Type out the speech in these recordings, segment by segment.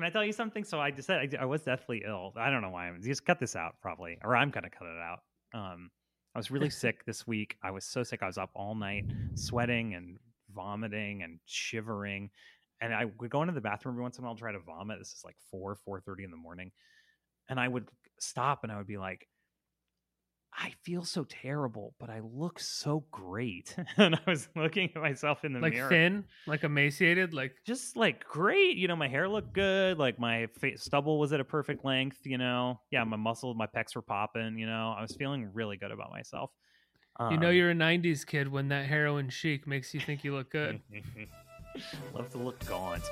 Can I tell you something? So I just said I, I was deathly ill. I don't know why. I'm just cut this out probably, or I'm gonna cut it out. Um, I was really sick this week. I was so sick. I was up all night, sweating and vomiting and shivering. And I would go into the bathroom every once in a while try to vomit. This is like four, four thirty in the morning, and I would stop and I would be like, I feel so terrible, but I look so great. and I was looking at myself in the like mirror. thin, like emaciated, like Just like great. You know, my hair looked good. Like my fa- stubble was at a perfect length. You know, yeah, my muscles, my pecs were popping. You know, I was feeling really good about myself. you know Um, you're a '90s kid when that heroin chic makes you think you look good. Love to look gaunt.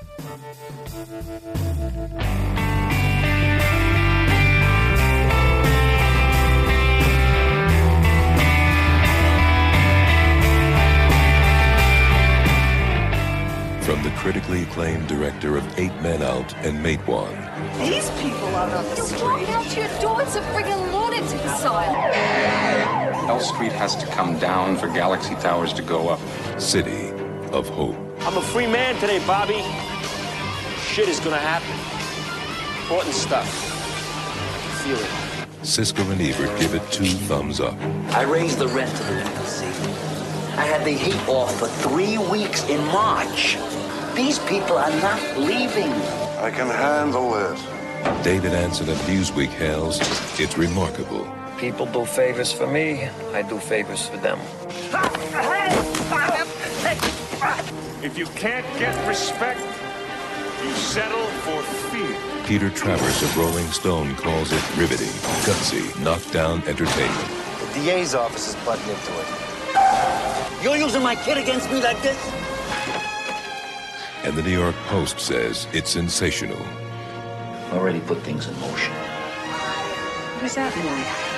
From the critically acclaimed director of Eight Men Out and Matewan, These people out on the You street. walk out to your door, it's a friggin' lunatic asylum. L Street has to come down for Galaxy Towers to go up. City of Hope. I'm a free man today, Bobby. Shit is gonna happen. Important stuff. I feel it. Siskel and Ebert give it two thumbs up. I raised the rent to the legacy. I had the heat off for three weeks in March. These people are not leaving. I can handle it. David Anson of Newsweek hails it's remarkable. People do favors for me, I do favors for them. If you can't get respect, you settle for fear. Peter Travers of Rolling Stone calls it riveting, gutsy, knockdown entertainment. The DA's office is butting into it. You're using my kid against me like this? And the New York Post says it's sensational. Already put things in motion. What does that mean?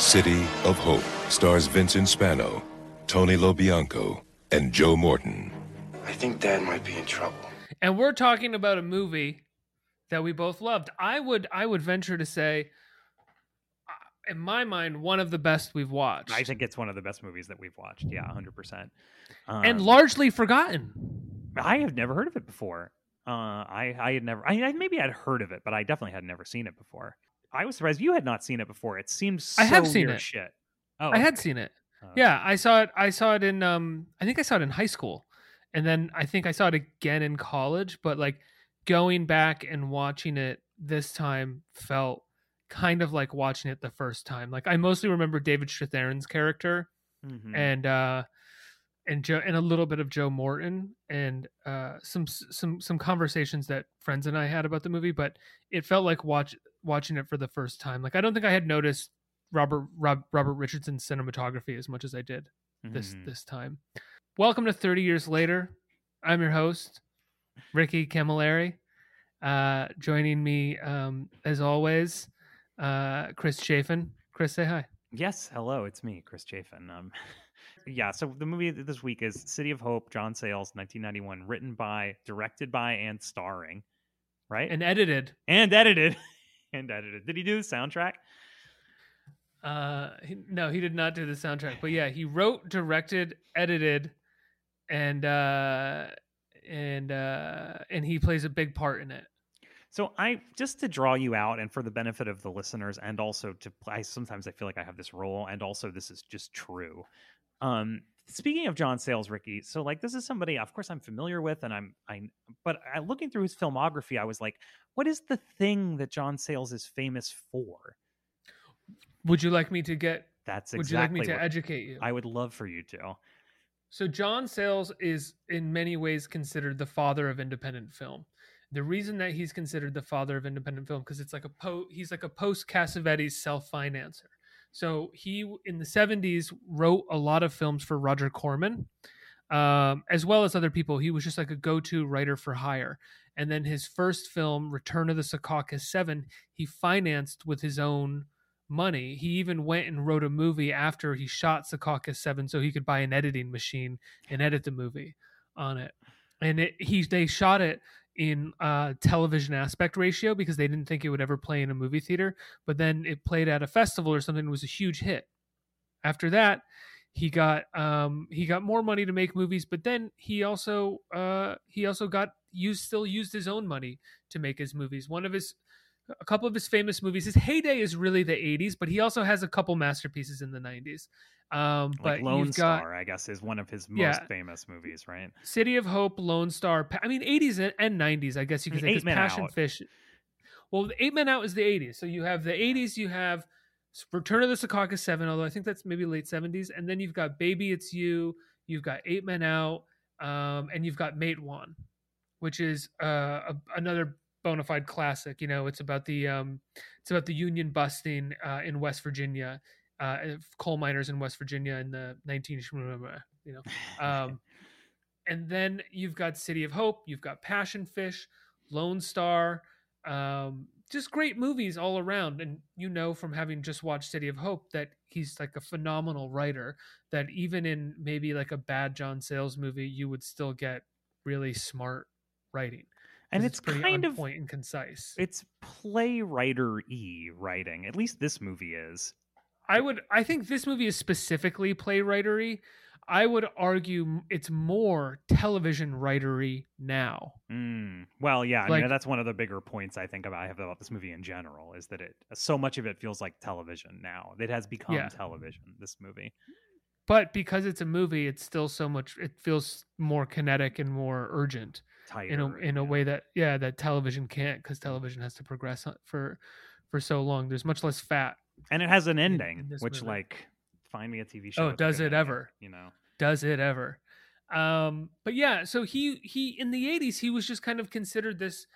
City of Hope stars Vincent Spano, Tony LoBianco, and Joe Morton. I think Dad might be in trouble. And we're talking about a movie that we both loved. I would I would venture to say in my mind one of the best we've watched. I think it's one of the best movies that we've watched. Yeah, hundred percent. and largely forgotten. I have never heard of it before. Uh, I I had never. I, I maybe I'd heard of it, but I definitely had never seen it before. I was surprised you had not seen it before. It seems so I have seen your it. Shit. Oh, I had seen it. Oh, Yeah, I saw it. I saw it in. Um, I think I saw it in high school, and then I think I saw it again in college. But like going back and watching it this time felt kind of like watching it the first time. Like I mostly remember David Strathairn's character Mhm. and uh and Joe and a little bit of Joe Morton and uh some some some conversations that friends and I had about the movie. But it felt like watch watching it for the first time. Like I don't think I had noticed Robert Rob, Robert Richardson's cinematography as much as I did this Mhm. this time. Welcome to 30 years later. I'm your host, Ricky Camilleri. Uh, joining me um, as always, uh, Chris Chafin. Chris, say hi. Yes, hello, it's me, Chris Chafin. Um, yeah, so the movie this week is City of Hope, John Sayles, 1991, written by, directed by, and starring, right? And edited. and edited, and edited. Did he do the soundtrack? Uh, he, no, he did not do the soundtrack, but yeah, he wrote, directed, edited, and uh, and uh, and he plays a big part in it. So I just to draw you out, and for the benefit of the listeners, and also to I sometimes I feel like I have this role, and also this is just true. Um, speaking of John Sayles, Ricky, so like this is somebody, of course, I'm familiar with, and I'm I, but I, looking through his filmography, I was like, what is the thing that John Sayles is famous for? Would you like me to get? That's exactly Would you like me to educate you? I would love for you to. So John Sayles is in many ways considered the father of independent film. The reason that he's considered the father of independent film because it's like a po he's like a post Cassavetes self financer. So he in the 70s wrote a lot of films for Roger Corman, um, as well as other people. He was just like a go-to writer for hire. And then his first film, Return of the Secaucus Seven, he financed with his own money. He even went and wrote a movie after he shot Secaucus Seven, so he could buy an editing machine and edit the movie on it. And it, he they shot it in uh, television aspect ratio because they didn't think it would ever play in a movie theater. But then it played at a festival or something. It was a huge hit. After that, he got um, he got more money to make movies, but then he also uh, he also got used still used his own money to make his movies. One of his a couple of his famous movies. His heyday is really the 80s, but he also has a couple masterpieces in the 90s. Um, but like Lone you've got Star, I guess, is one of his most Yeah. famous movies, right? City of Hope, Lone Star. I mean, 80s and- and 90s, I guess you could say. 'cause Eight Men Passion Out. Fish. Well, Eight Men Out is the 80s. So you have the 80s, you have Return of the Secaucus 7, although I think that's maybe late 70s. And then you've got Baby It's You, you've got Eight Men Out, um, and you've got Matewan, which is uh, a, another bona fide classic. You know, it's about the um, it's about the Union busting uh, in West Virginia, uh, coal miners in West Virginia in the 19 you know. Um, and then you've got City of Hope, you've got Passion Fish, Lone Star, um, just great movies all around. And you know from having just watched City of Hope that he's like a phenomenal writer. That even in maybe like a bad John Sayles movie, you would still get really smart writing And it's pretty kind of point and concise. it's playwriter e writing. At least this movie is. I would. I think this movie is specifically playwritery. I would argue it's more television writery now. Mm. Well, yeah, I Like- mean that's one of the bigger points I think about I have about this movie in general is that it so much of it feels like television now. It has become Yeah. television. This movie. But because it's a movie, it's still so much. It feels more kinetic and more urgent in a Tighter, in a way that yeah that television can't because television has to progress for for so long. There's much less fat. And it has an in ending, which movie. like find me a TV show. Oh, does it ending, ever? You know. Does it ever? Um, but yeah, so he he in the '80s he was just kind of considered this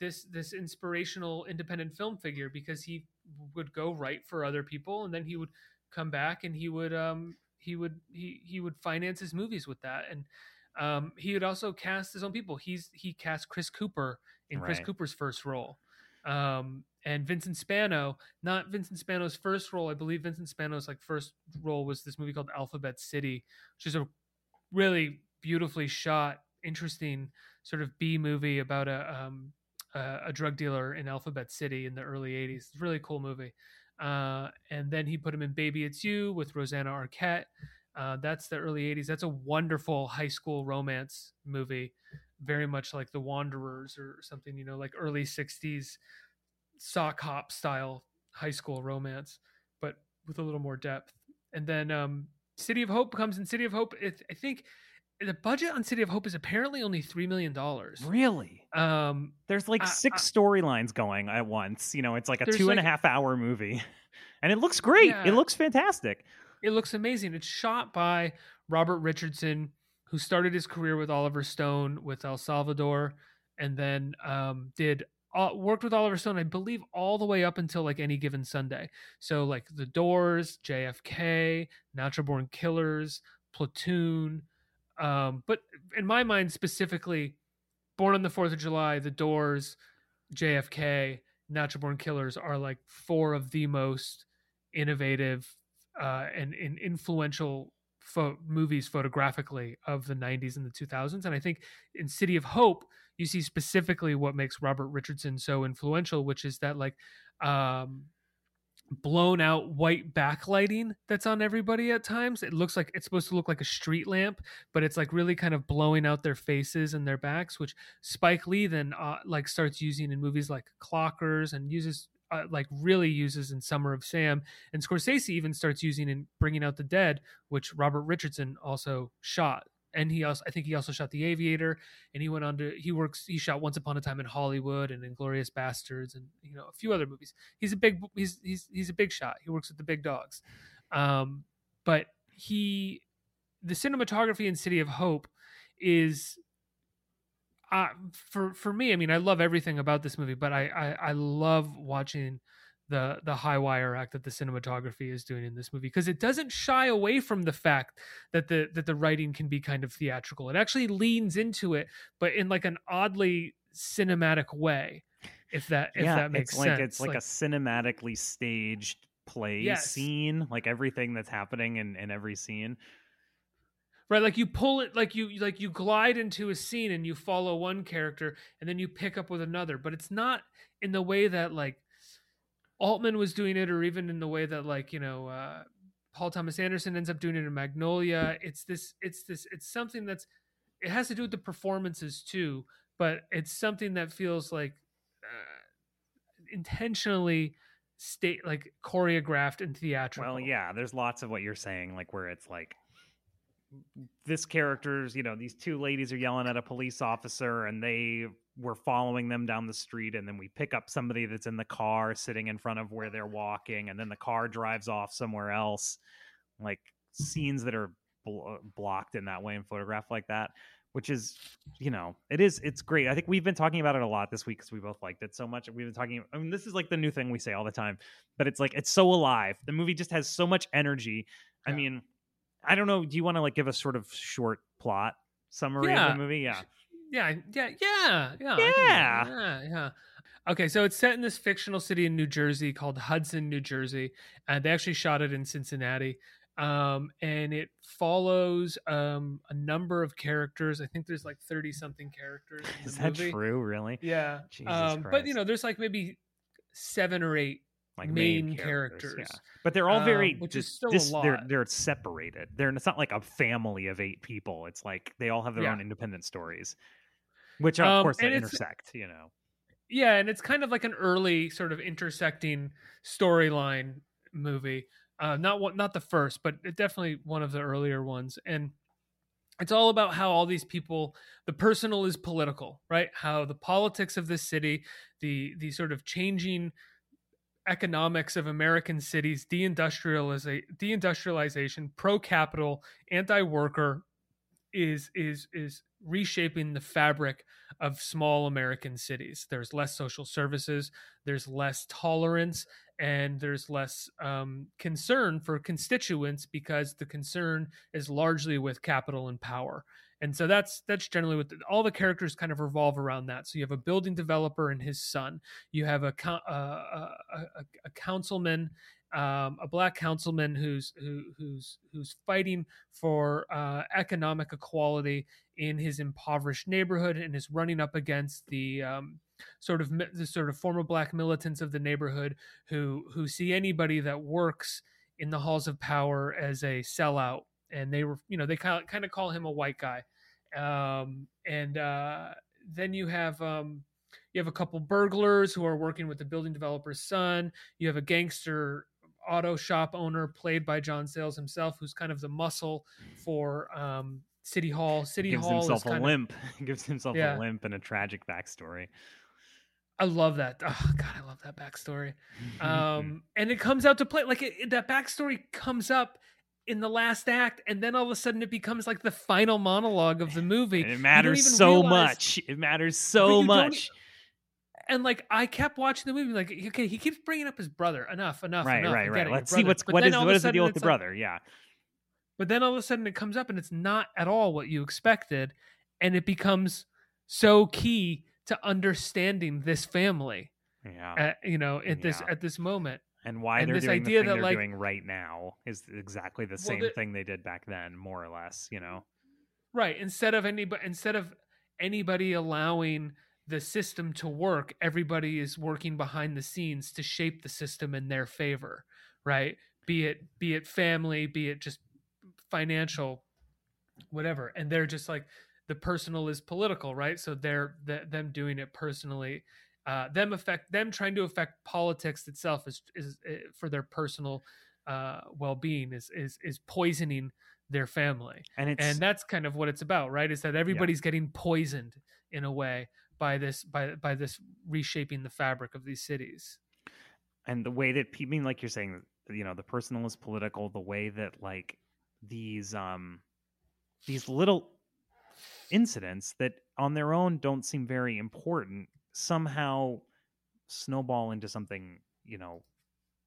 this this inspirational independent film figure because he would go write for other people and then he would come back and he would um he would he he would finance his movies with that and um he would also cast his own people he's he cast chris cooper in chris cooper's first role um and vincent spano not vincent spano's first role i believe vincent spano's like first role was this movie called alphabet city which is a really beautifully shot interesting sort of b movie about a um a, a drug dealer in alphabet city in the early 80s it's a really cool movie uh, and then he put him in Baby It's You with Rosanna Arquette. Uh, that's the early 80s. That's a wonderful high school romance movie, very much like The Wanderers or something, you know, like early 60s sock hop style high school romance, but with a little more depth. And then um, City of Hope comes in City of Hope. It, I think the budget on City of Hope is apparently only $3 million. Really? Um, There's like I- six storylines going at once. You know, it's like a two and a half hour movie. And it looks great. Yeah. It looks fantastic. it looks amazing. It's shot by Robert Richardson, who started his career with Oliver Stone with El Salvador, and then um, did uh, worked with Oliver Stone, I believe, all the way up until like any given Sunday. So like The Doors, JFK, Natural Born Killers, Platoon. Um, but in my mind, specifically, Born on the Fourth of July, The Doors, JFK, Natural Born Killers are like four of the most innovative uh, and, and influential pho- movies photographically of the 90s and the 2000s. And I think in City of Hope, you see specifically what makes Robert Richardson so influential, which is that like um, blown out white backlighting that's on everybody at times. It looks like it's supposed to look like a street lamp, but it's like really kind of blowing out their faces and their backs, which Spike Lee then uh, like starts using in movies like Clockers and uses uh, like really uses in Summer of Sam, and Scorsese even starts using in Bringing Out the Dead, which Robert Richardson also shot. And he also, I think he also shot The Aviator, and he went on to he works he shot Once Upon a Time in Hollywood and Inglourious Basterds, and you know a few other movies. He's a big he's he's he's a big shot. He works with the big dogs, um, but he the cinematography in City of Hope is uh, for for me, I mean, I love everything about this movie, but I, I I love watching the the high wire act that the cinematography is doing in this movie because it doesn't shy away from the fact that the that the writing can be kind of theatrical. It actually leans into it, but in like an oddly cinematic way. If that if yeah, that makes it's like sense, it's like, a cinematically staged play Yes. scene, like everything that's happening in, in every scene. Right? Like you pull it like you like you glide into a scene and you follow one character and then you pick up with another. But it's not in the way that like altman was doing it or even in the way that like you know uh paul thomas anderson ends up doing it in magnolia. It's this it's this it's something that's it has to do with the performances too but it's something that feels like uh, intentionally state like choreographed and theatrical. Well, yeah, there's lots of what you're saying, like where it's like this character's, you know, these two ladies are yelling at a police officer and they were following them down the street and then we pick up somebody that's in the car sitting in front of where they're walking and then the car drives off somewhere else. Like scenes that are bl- blocked in that way and photographed like that which is you know it is it's great. I think we've been talking about it a lot this week because we both liked it so much. We've been talking i mean this is like the new thing we say all the time but it's like it's so alive. The movie just has so much energy. I mean i don't know do you want to like give a sort of short plot summary Yeah. of the movie yeah Yeah, yeah, yeah, yeah. Yeah. yeah, yeah. Okay, so it's set in this fictional city in New Jersey called Hudson, New Jersey, and they actually shot it in Cincinnati. Um, and it follows um a number of characters. I think there's like thirty something characters. In is the that movie. true really Yeah. Jesus um, but you know, there's like maybe seven or eight like main, characters, characters. yeah. but they're all very um, which is dis- still dis- a they're they're separated they're it's not like a family of eight people it's like they all have their Yeah. own independent stories which of Um, course they intersect you know Yeah, and it's kind of like an early sort of intersecting storyline movie. Uh, not one, not the first, but definitely one of the earlier ones. And it's all about how all these people, the personal is political, right? How the politics of this city, the the sort of changing economics of American cities, deindustrialization, deindustrialization, pro capital, anti worker, is is is reshaping the fabric of small American cities. There's less social services, there's less tolerance, and there's less um, concern for constituents because the concern is largely with capital and power. And so that's that's generally what the, all the characters kind of revolve around that. So you have a building developer and his son. You have a uh, a, a, a, a councilman, um, a black councilman who's who, who's who's fighting for uh, economic equality in his impoverished neighborhood and is running up against the um, sort of the sort of former black militants of the neighborhood who who see anybody that works in the halls of power as a sellout and they were you know they kind of, kind of call him a white guy um, and uh, then you have um, you have a couple burglars who are working with the building developer's son you have a gangster auto shop owner played by john sayles himself who's kind of the muscle for um, city hall city gives hall himself is a kind of limp gives himself Yeah. a limp and a tragic backstory I love that. Oh God, I love that backstory. Um, and it comes out to play like it, it- that backstory comes up in the last act, and then all of a sudden it becomes like the final monologue of the movie. and it matters so realize- much it matters so much And like I kept watching the movie, like okay, he keeps bringing up his brother. Enough, enough, right enough. Right right it, let's see what's But what all of a the deal with the like- brother yeah But then all of a sudden it comes up and it's not at all what you expected, and it becomes so key to understanding this family. yeah At, you know, at this at this moment. And why and they're doing idea the thing that, they're like- doing right now is exactly the same the- thing they did back then more or less you know Right. Instead of anybody instead of anybody allowing the system to work, everybody is working behind the scenes to shape the system in their favor. Right. Be it be it family, be it just financial, whatever. And they're just like the personal is political, right? So they're th- them doing it personally. Uh, them affect them trying to affect politics itself is is uh, for their personal uh, well being is is is poisoning their family. And it's and that's kind of what it's about right? Is that everybody's getting poisoned in a way by this by by this reshaping the fabric of these cities. And the way that people I mean like you're saying you know the personal is political the way that like these um these little incidents that on their own don't seem very important somehow snowball into something you know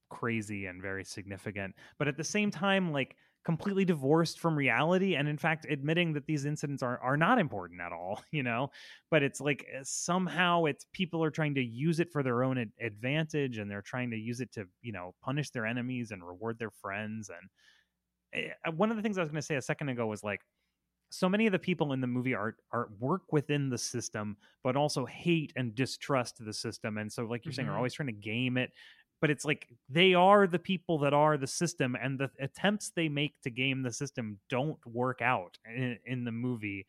crazy and very significant but at the same time like completely divorced from reality and in fact admitting that these incidents are are not important at all you know? But it's like uh, somehow it's people are trying to use it for their own ad- advantage and they're trying to use it to you know punish their enemies and reward their friends and uh, one of the things i was going to say a second ago was like so many of the people in the movie are are work within the system but also hate and distrust the system and so like you're saying are Mhm. always trying to game it but it's like they are the people that are the system and the attempts they make to game the system don't work out in, in the movie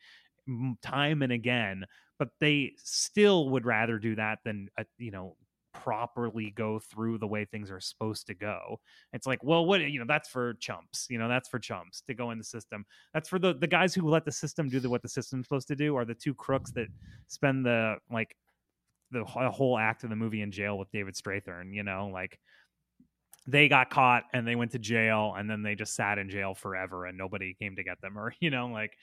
time and again but they still would rather do that than uh, you know properly go through the way things are supposed to go. It's like, well, what you know, that's for chumps. You know, that's for chumps to go in the system. That's for the the guys who let the system do the, what the system's supposed to do, are the two crooks that spend the like the whole act of the movie in jail with David Strathairn. You know, like they got caught and they went to jail and then they just sat in jail forever and nobody came to get them or you know like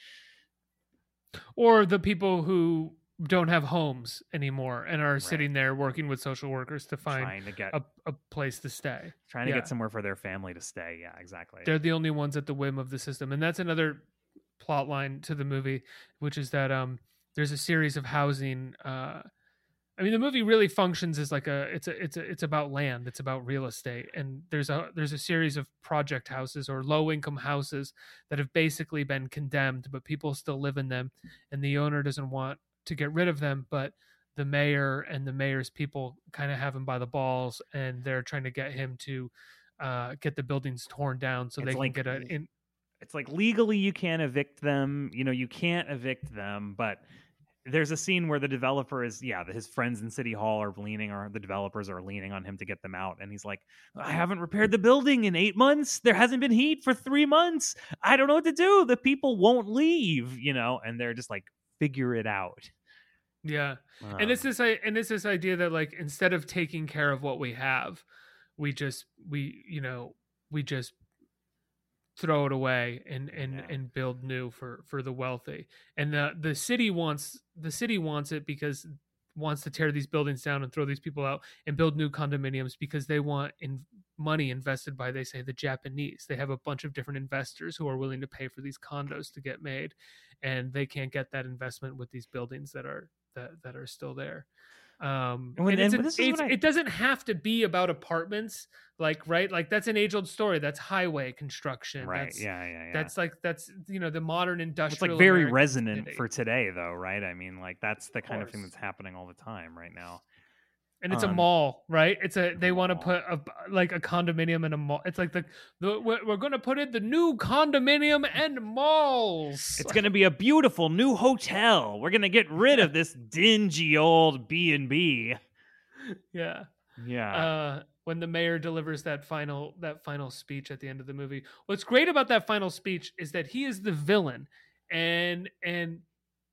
or the people who don't have homes anymore and are sitting there working with social workers to find trying to get a, a place to stay. Trying to Yeah. get somewhere for their family to stay. Yeah exactly. They're the only ones at the whim of the system and that's another plot line to the movie which is that um there's a series of housing uh I mean, the movie really functions as like a it's a it's a it's about land, it's about real estate, and there's a there's a series of project houses or low income houses that have basically been condemned, but people still live in them, and the owner doesn't want to get rid of them, but the mayor and the mayor's people kind of have him by the balls, and they're trying to get him to uh, get the buildings torn down so It's they like- can get a in, it's like legally you can't evict them you know you can't evict them but there's a scene where the developer is yeah his friends in city hall are leaning or the developers are leaning on him to get them out and he's like i haven't repaired the building in eight months. There hasn't been heat for three months. I don't know what to do. The people won't leave you know and they're just like figure it out Yeah. and it's Um, this i- and it's this idea that like instead of taking care of what we have, we just we you know, we just throw it away and and Yeah. and build new for for the wealthy. And the the city wants the city wants it because wants to tear these buildings down and throw these people out and build new condominiums because they want in money invested by they say the Japanese. They have a bunch of different investors who are willing to pay for these condos to get made and they can't get that investment with these buildings that are that that are still there. Um, And when- and and an- this it's- I- it doesn't have to be about apartments, like right, like that's an age old story. That's highway construction. right That's, yeah yeah yeah That's like that's you know the modern industrial. it's like very American resonant for today though right i mean like that's the kind of thing that's happening all the time right now and it's a um, mall, right? It's a they want to put a like a condominium in a mall. It's like the, the we're, going to put in the new condominium and malls. It's going to be a beautiful new hotel. We're going to get rid of this dingy old B&B. yeah. Yeah. uh, when the mayor delivers that final that final speech at the end of the movie. What's great about that final speech is that he is the villain, and and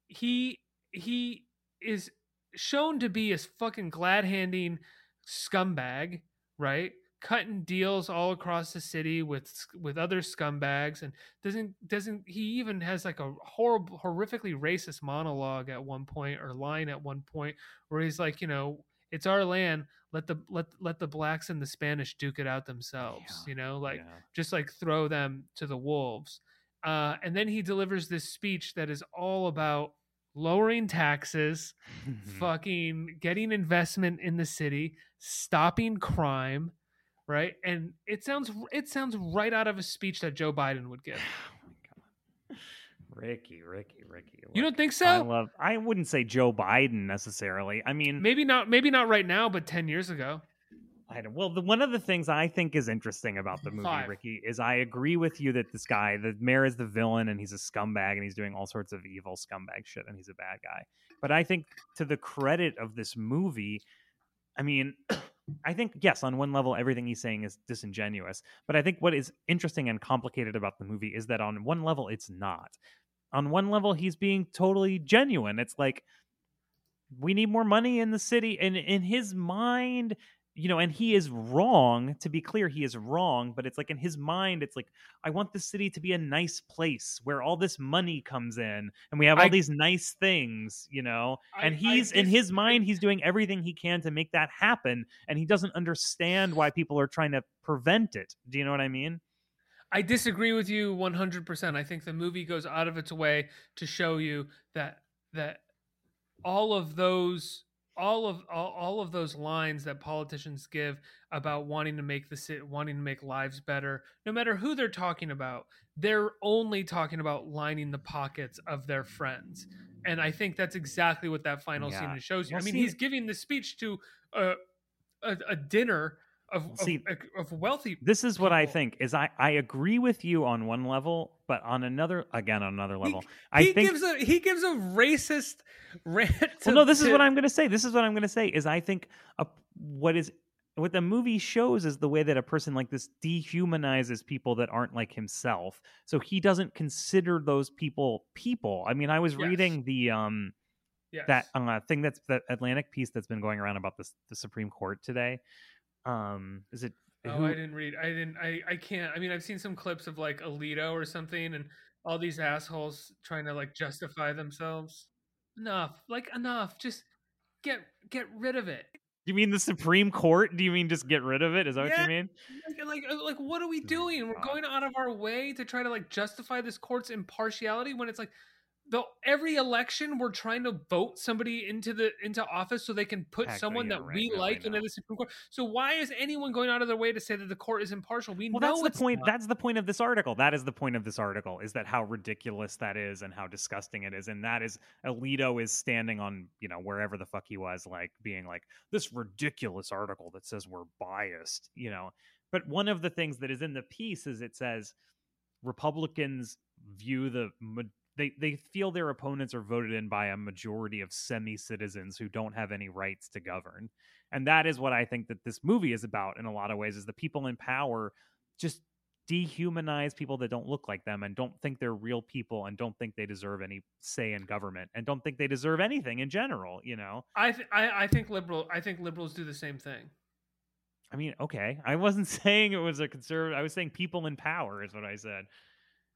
he he is shown to be a fucking glad handing scumbag, right? Cutting deals all across the city with with other scumbags, and doesn't doesn't he even has like a horrible, horrifically racist monologue at one point or line at one point where he's like, you know, it's our land. Let the let let the blacks and the Spanish duke it out themselves. Yeah, You know, like yeah. just like throw them to the wolves. Uh, and then he delivers this speech that is all about lowering taxes, Mm-hmm. fucking getting investment in the city, stopping crime, right? And it sounds it sounds right out of a speech that Joe Biden would give. Oh Ricky, Ricky, Ricky. You don't think so? I love I wouldn't say Joe Biden necessarily. I mean, Maybe not maybe not right now, but 10 years ago. I don't, well, the, one of the things I think is interesting about the movie, Five. Ricky, is I agree with you that this guy, the mayor, is the villain and he's a scumbag and he's doing all sorts of evil scumbag shit and he's a bad guy. But I think to the credit of this movie, I mean, I think yes, on one level, everything he's saying is disingenuous. But I think what is interesting and complicated about the movie is that on one level, it's not. On one level, he's being totally genuine. It's like we need more money in the city, and in his mind, you know, and he is wrong. To be clear, he is wrong. But it's like in his mind, it's like I want the city to be a nice place where all this money comes in, and we have all I- these nice things, you know. I- and I he's in his mind, he's doing everything he can to make that happen, and he doesn't understand why people are trying to prevent it. Do you know what I mean? I disagree with you 100%. I think the movie goes out of its way to show you that that all of those all of all, all of those lines that politicians give about wanting to make the wanting to make lives better no matter who they're talking about they're only talking about lining the pockets of their friends and i think that's exactly what that final Yeah. scene shows you Well, i mean see- he's giving the speech to a, a, a dinner of of, See, of wealthy. This is what I think. Is I I agree with you on one level, but on another again on another level, I he think gives a he gives a racist rant. well, to- no, this is what I'm going to say. This is what I'm going to say is I think a, what is what the movie shows is the way that a person like this dehumanizes people that aren't like himself. So he doesn't consider those people people. I mean, I was Yes. reading the um Yes. that uh, thing that's the Atlantic piece that's been going around about this the Supreme Court today. Um, is it? Oh, who- I didn't read. I didn't. I. I can't. I mean, I've seen some clips of like Alito or something, and all these assholes trying to like justify themselves. Enough. Like enough. Just get get rid of it. Do you mean the Supreme Court? Do you mean just get rid of it? Is that what you mean? Like, like, uh, like, what are we doing? We're going out of our way to try to like justify this court's impartiality when it's like the every election we're trying to vote somebody into the into office so they can put Heck, someone that right. we No, like into the Supreme Court. So why is anyone going out of their way to say that the court is impartial? We Well, know that's the point. not. That's the point of this article. That is the point of this article. Is that how ridiculous that is and how disgusting it is, and that is Alito is standing on you know wherever the fuck he was, like being like this ridiculous article that says we're biased, you know. But one of the things that is in the piece is it says Republicans view the they they feel their opponents are voted in by a majority of semi citizens who don't have any rights to govern, and that is what I think that this movie is about in a lot of ways. Is the people in power just dehumanize people that don't look like them and don't think they're real people and don't think they deserve any say in government and don't think they deserve anything in general you know I, th- I I think liberal I think liberals do the same thing. i mean okay i wasn't saying it was a conservative i was saying people in power is what i said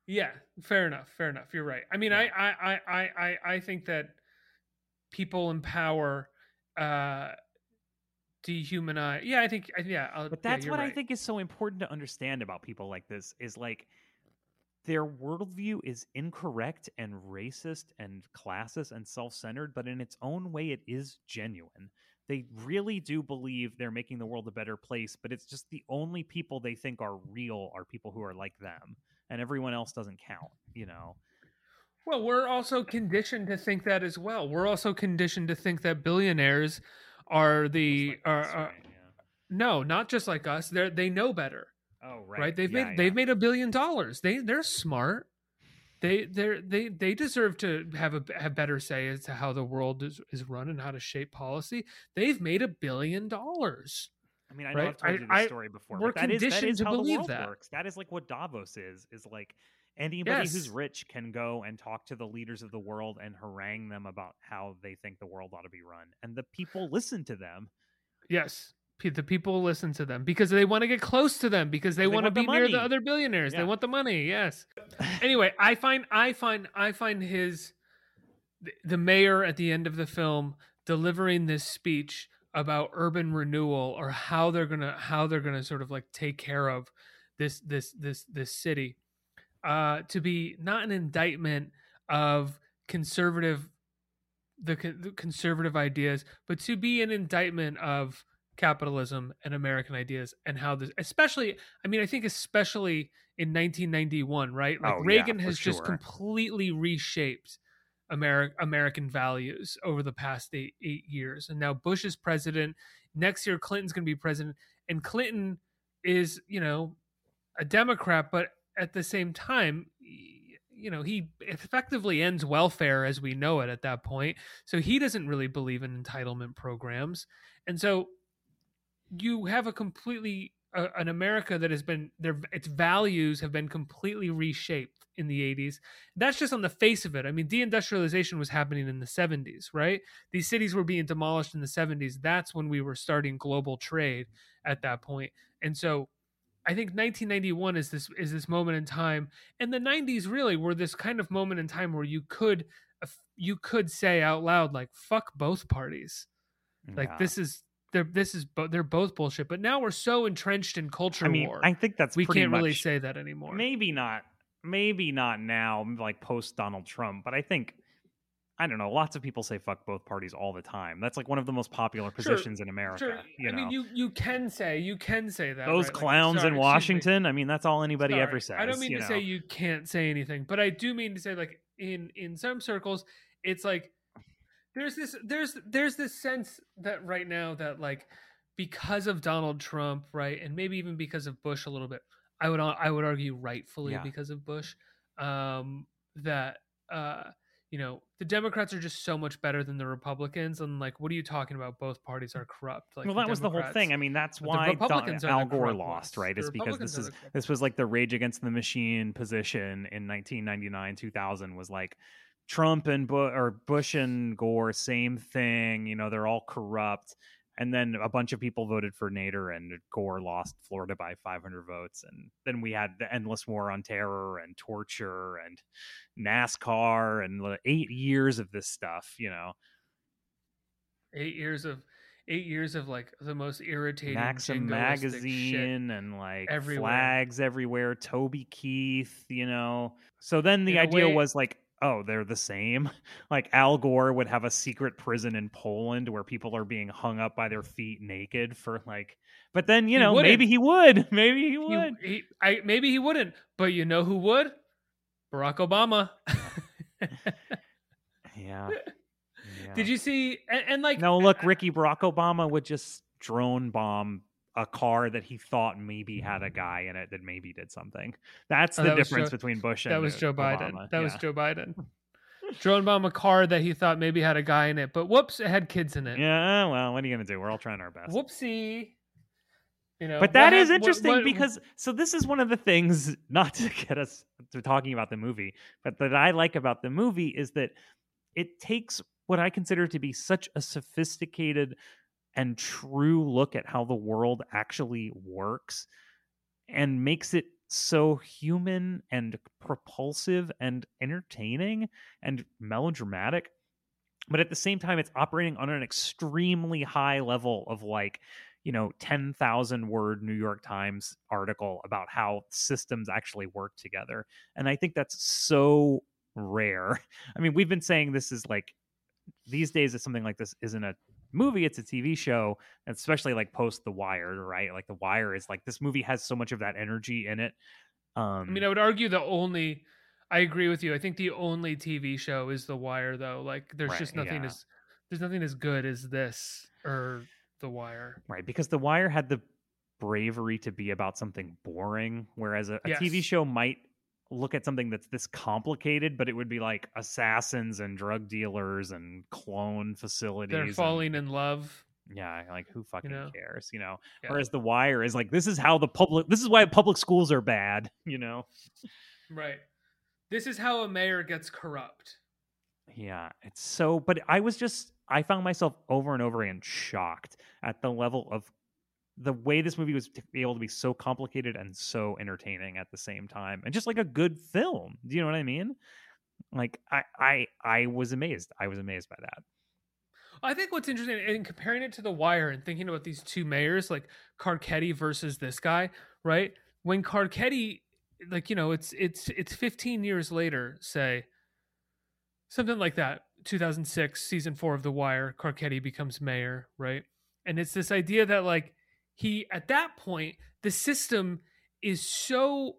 Yeah, fair enough. Fair enough. You're right. I mean, I, I, I, I, I, I think that people in power uh dehumanize. Yeah, I think. Yeah, I'll, but that's you're what i think is so important to understand about people like this is like their worldview is incorrect and racist and classist and self-centered but in its own way it is genuine they really do believe they're making the world a better place but it's just the only people they think are real are people who are like them and everyone else doesn't count you know Well, we're also conditioned to think that as well. We're also conditioned to think that billionaires are the like are, us, are right? Yeah. no, not just like us. They they know better, oh right? right, They've Yeah, made yeah. they've made a billion dollars. They they're smart. They they they they deserve to have a have better say as to how the world is, is run and how to shape policy. They've made a billion dollars. I mean, I know right? I've told you this story before, we're but that is that conditioned is to how the world that. works. That is like what Davos is. Is like anybody who's rich can go and talk to the leaders of the world and harangue them about how they think the world ought to be run, and the people listen to them. Yes. The people listen to them because they want to get close to them because they, They want to want the be near the other billionaires. They want the money. Yes. anyway, I find I find I find his the- the mayor at the end of the film delivering this speech about urban renewal or how they're gonna how they're gonna sort of like take care of this this this this city uh to be not an indictment of conservative the, con- the conservative ideas but to be an indictment of capitalism and american ideas and how this especially i mean i think especially in 1991 right? Like Oh, reagan for has just completely reshaped Ameri- american values over the past eight, eight years. And now bush is president. Next year clinton's going to be president. And clinton is you know a democrat but at the same time you know he effectively ends welfare as we know it at that point. So he doesn't really believe in entitlement programs. And so you have a completely uh, an america that has been their its values have been completely reshaped in the 80s that's just on the face of it. I mean deindustrialization was happening in the 70s right? These cities were being demolished in the 70s that's when we were starting global trade at that point. And so I think 1991 is this is this moment in time, and the 90s really were this kind of moment in time where you could you could say out loud like "fuck both parties," like this is they're this is bo- they're both bullshit. But now we're so entrenched in culture I mean, war, I think that's we can't really say that anymore. Maybe not. Maybe not now, like post Donald Trump. But I think I don't know. Lots of people say "fuck both parties" all the time. That's like one of the most popular Sure, positions in America. Sure. You I mean, you you can say you can say that those right? Like, clowns sorry, in. Washington. I mean, that's all anybody Sorry, ever says. I don't mean to know? say you can't say anything, but I do mean to say like in in some circles, it's like there's this there's there's this sense that right now that like because of Donald Trump, right, and maybe even because of Bush a little bit. I would I would argue rightfully Yeah. because of Bush, um, that uh, you know the Democrats are just so much better than the Republicans, and like, what are you talking about? Both parties are corrupt. Like, well, that was the whole thing. I mean, that's the why Don- Al Gore lost, right? The Is because this is this was like the Rage Against the Machine position in 1999, 2000 was like Trump and Bu- or Bush and Gore, same thing. You know, they're all corrupt. And then a bunch of people voted for Nader, and Gore lost Florida by 500 votes. And then we had the endless war on terror and torture and NASCAR and eight years of this stuff. You know, eight years of eight years of like the most irritating Maxim magazine and like everywhere. flags everywhere. Toby Keith, you know. So then the idea way- was like, oh, they're the same. Like Al Gore would have a secret prison in Poland where people are being hung up by their feet naked for like. But then you He know wouldn't. maybe he would, maybe he He- would. he- I, maybe he wouldn't, but you know who would? Barack Obama. yeah. Did you see? And, and like, No, look, Ricky Barack Obama would just drone bomb a car that he thought maybe had a mm. guy in it that maybe did something. That's Oh, the that difference Joe- between Bush and that was Joe Biden. Obama. That was Joe Biden. Drone bomb a car that he thought maybe had a guy in it, but whoops, it had kids in it. Yeah, well, what are you gonna do? We're all trying our best. Whoopsie. You know, But that is hap- what- interesting what- because so this is one of the things not to get us to talking about the movie, but that I like about the movie is that it takes what I consider to be such a sophisticated and true look at how the world actually works and makes it so human and propulsive and entertaining and melodramatic but at the same time it's operating on an extremely high level of like you know 10,000 word New York Times article about how systems actually work together. And I think that's so rare. I mean we've been saying this is like these days that something like this isn't a movie it's a tv show especially like post the wire right like the wire is like this movie has so much of that energy in it um I mean, I would argue the only. I agree with you. I think the only TV show is The Wire, though. Like, there's Right, just nothing yeah. as there's nothing as good as this or The Wire. right because the wire had the bravery to be about something boring whereas a, a tv show might look at something that's this complicated but it would be like assassins and drug dealers and clone facilities They're and- falling in love. yeah like who fucking know? cares you know Yeah. whereas the wire is like this is how the public this is why public schools are bad you know Right. This is how a mayor gets corrupt. Yeah, it's so. But I was just, I found myself over and over again shocked at the level of the way this movie was able to be so complicated and so entertaining at the same time, and just like a good film. Do you know what I mean? Like, I, I, I was amazed. I was amazed by that. I think what's interesting in comparing it to The Wire and thinking about these two mayors, like Carcetti versus this guy, right? When Carcetti, like you know, it's it's it's 15 years later, say something like that. 2006, season four of The Wire, Carcetti becomes mayor, right? And it's this idea that like he at that point the system is so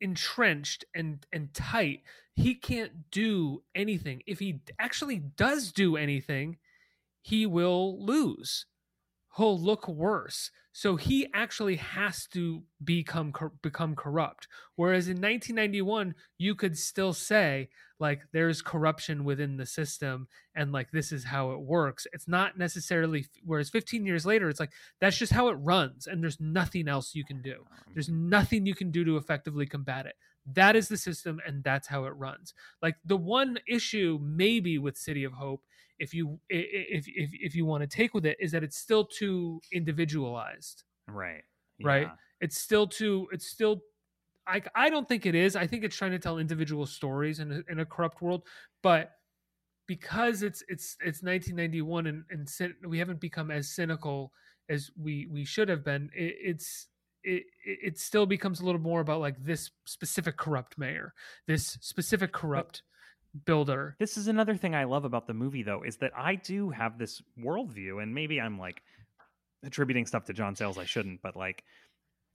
entrenched and and tight he can't do anything. If he actually does do anything he will lose. He'll look worse so he actually has to become become corrupt. Whereas in 1991 you could still say like there's corruption within the system and like this is how it works. It's not necessarily whereas 15 years later it's like that's just how it runs and there's nothing else you can do. Um. There's nothing you can do to effectively combat it. That is the system and that's how it runs. Like the one issue maybe with city of hope if you if if, if you want to take with it is that it's still too individualized. Right. right? It's still too it's still I, I don't think it is. I think it's trying to tell individual stories in a, in a corrupt world but because it's it's it's 1991 and and we haven't become as cynical as we we should have been it, it's it, it it still becomes a little more about like this specific corrupt mayor this specific corrupt builder. This is another thing I love about the movie, though, is that I do have this worldview, and maybe I'm like attributing stuff to John Sayles I shouldn't, but like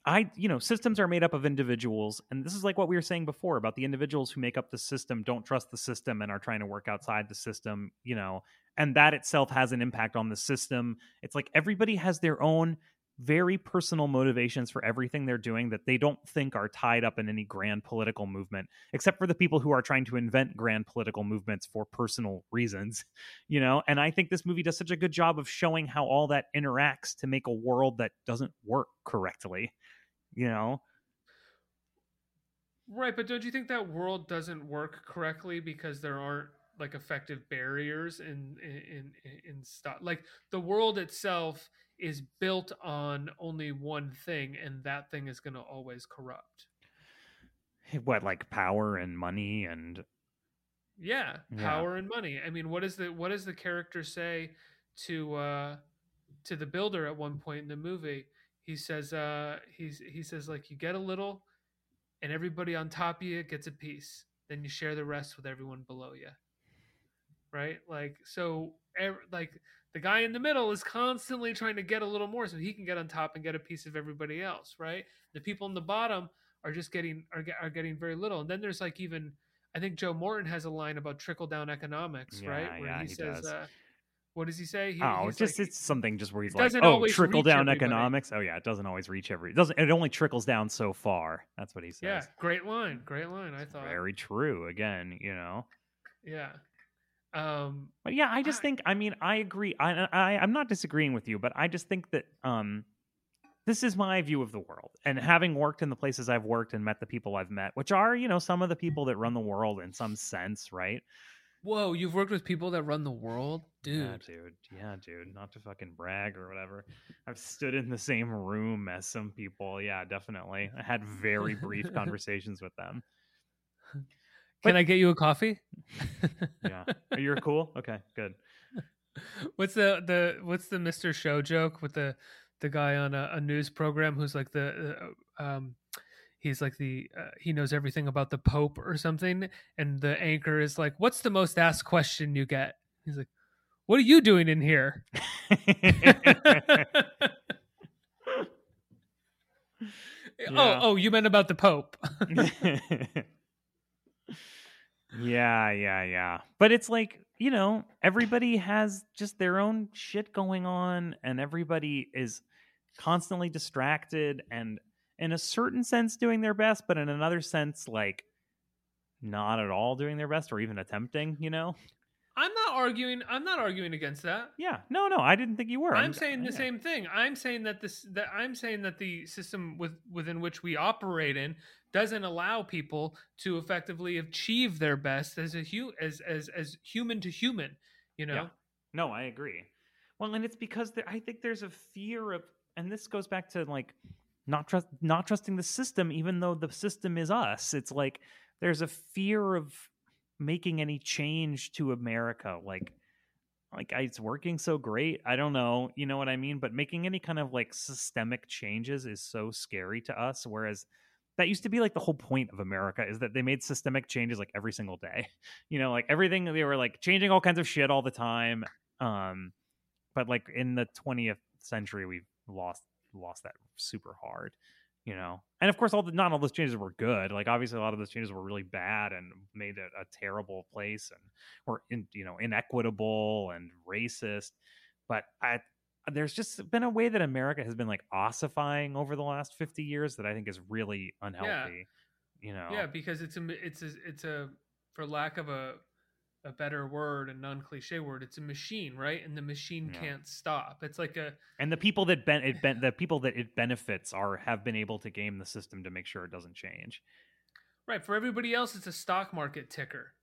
I, you know, systems are made up of individuals, and this is like what we were saying before about the individuals who make up the system don't trust the system and are trying to work outside the system, you know, and that itself has an impact on the system. It's like everybody has their own very personal motivations for everything they're doing that they don't think are tied up in any grand political movement except for the people who are trying to invent grand political movements for personal reasons you know? And i think this movie does such a good job of showing how all that interacts to make a world that doesn't work correctly you know? Right, but don't you think that world doesn't work correctly because there aren't like effective barriers in in in, in stuff? Like the world itself is built on only one thing, and that thing is going to always corrupt. what like power and money and Yeah, Yeah. power and money. I mean, what is the what does the character say to uh to the builder at one point in the movie? He says uh he's he says like you get a little and everybody on top of you gets a piece. Then you share the rest with everyone below you. Right? Like so ev- like the guy in the middle is constantly trying to get a little more so he can get on top and get a piece of everybody else, right? The people in the bottom are just getting are, are getting very little. And then there's like even I think Joe Morton has a line about trickle down economics, right? Where yeah, he, he says, uh, "What does he say?" He, oh just like, it's something just where he's like oh trickle down everybody." economics oh yeah it doesn't always reach every it doesn't it only trickles down so far that's what he says "Yeah, great line, great line." I thought, very true again you know yeah. Um, But yeah, I just think I mean I agree. I, I I'm not disagreeing with you, but I just think that um this is my view of the world. And having worked in the places I've worked and met the people I've met, which are, you know, some of the people that run the world in some sense, right? whoa, you've worked with people that run the world, dude. Yeah, dude. Yeah, dude. Not to fucking brag or whatever. I've stood in the same room as some people. Yeah, definitely. I had very brief conversations with them. Can I get you a coffee? Yeah. Are You're cool? Okay, good. what's the the what's the Mr. Show joke with the the guy on a, a news program who's like the uh, um he's like the uh, he knows everything about the Pope or something, and the anchor is like, "What's the most asked question you get?" He's like, "What are you doing in here?" Yeah. Oh, oh, you meant about the Pope. Yeah, yeah, yeah. But it's like, you know, everybody has just their own shit going on and everybody is constantly distracted and in a certain sense doing their best, but in another sense like not at all doing their best or even attempting, you know? I'm not arguing. I'm not arguing against that. Yeah. No, no, I didn't think you were. I'm saying the yeah. same thing. I'm saying that this that I'm saying that the system with within which we operate in doesn't allow people to effectively achieve their best as a hu- as as as human to human. You know. Yeah. No, I agree. Well, and it's because there, I think there's a fear of, and this goes back to like not trust, not trusting the system, even though the system is us. It's like there's a fear of making any change to America, like. Like it's working so great. I don't know, you know what I mean. But making any kind of like systemic changes is so scary to us. Whereas that used to be like the whole point of America is that they made systemic changes like every single day. You know, like everything they were like changing all kinds of shit all the time. Um, but like in the 20th century, we've lost lost that super hard. You know, and of course, all the not all those changes were good. Like obviously, a lot of those changes were really bad and made it a terrible place and were in you know inequitable and racist. But I there's just been a way that America has been like ossifying over the last 50 years that I think is really unhealthy. You know, Yeah, because it's a it's a it's a for lack of a a better word, a non cliche word, it's a machine, right? And the machine Yeah. can't stop. It's like a and the people that ben- it ben- the people that it benefits are have been able to game the system to make sure it doesn't change. right for everybody else. It's a stock market ticker,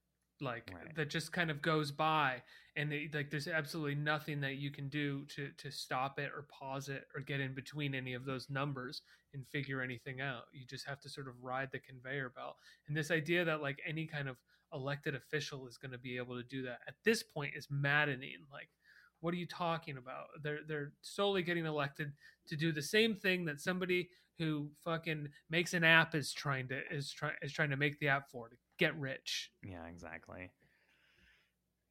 like Right. that just kind of goes by, and they, like there's absolutely nothing that you can do to to stop it or pause it or get in between any of those numbers and figure anything out. You just have to sort of ride the conveyor belt. And this idea that like any kind of elected official is going to be able to do that at this point is maddening. Like, what are you talking about? They're they're solely getting elected to do the same thing that somebody who fucking makes an app is trying to is trying is trying to make the app for to get rich. Yeah, exactly.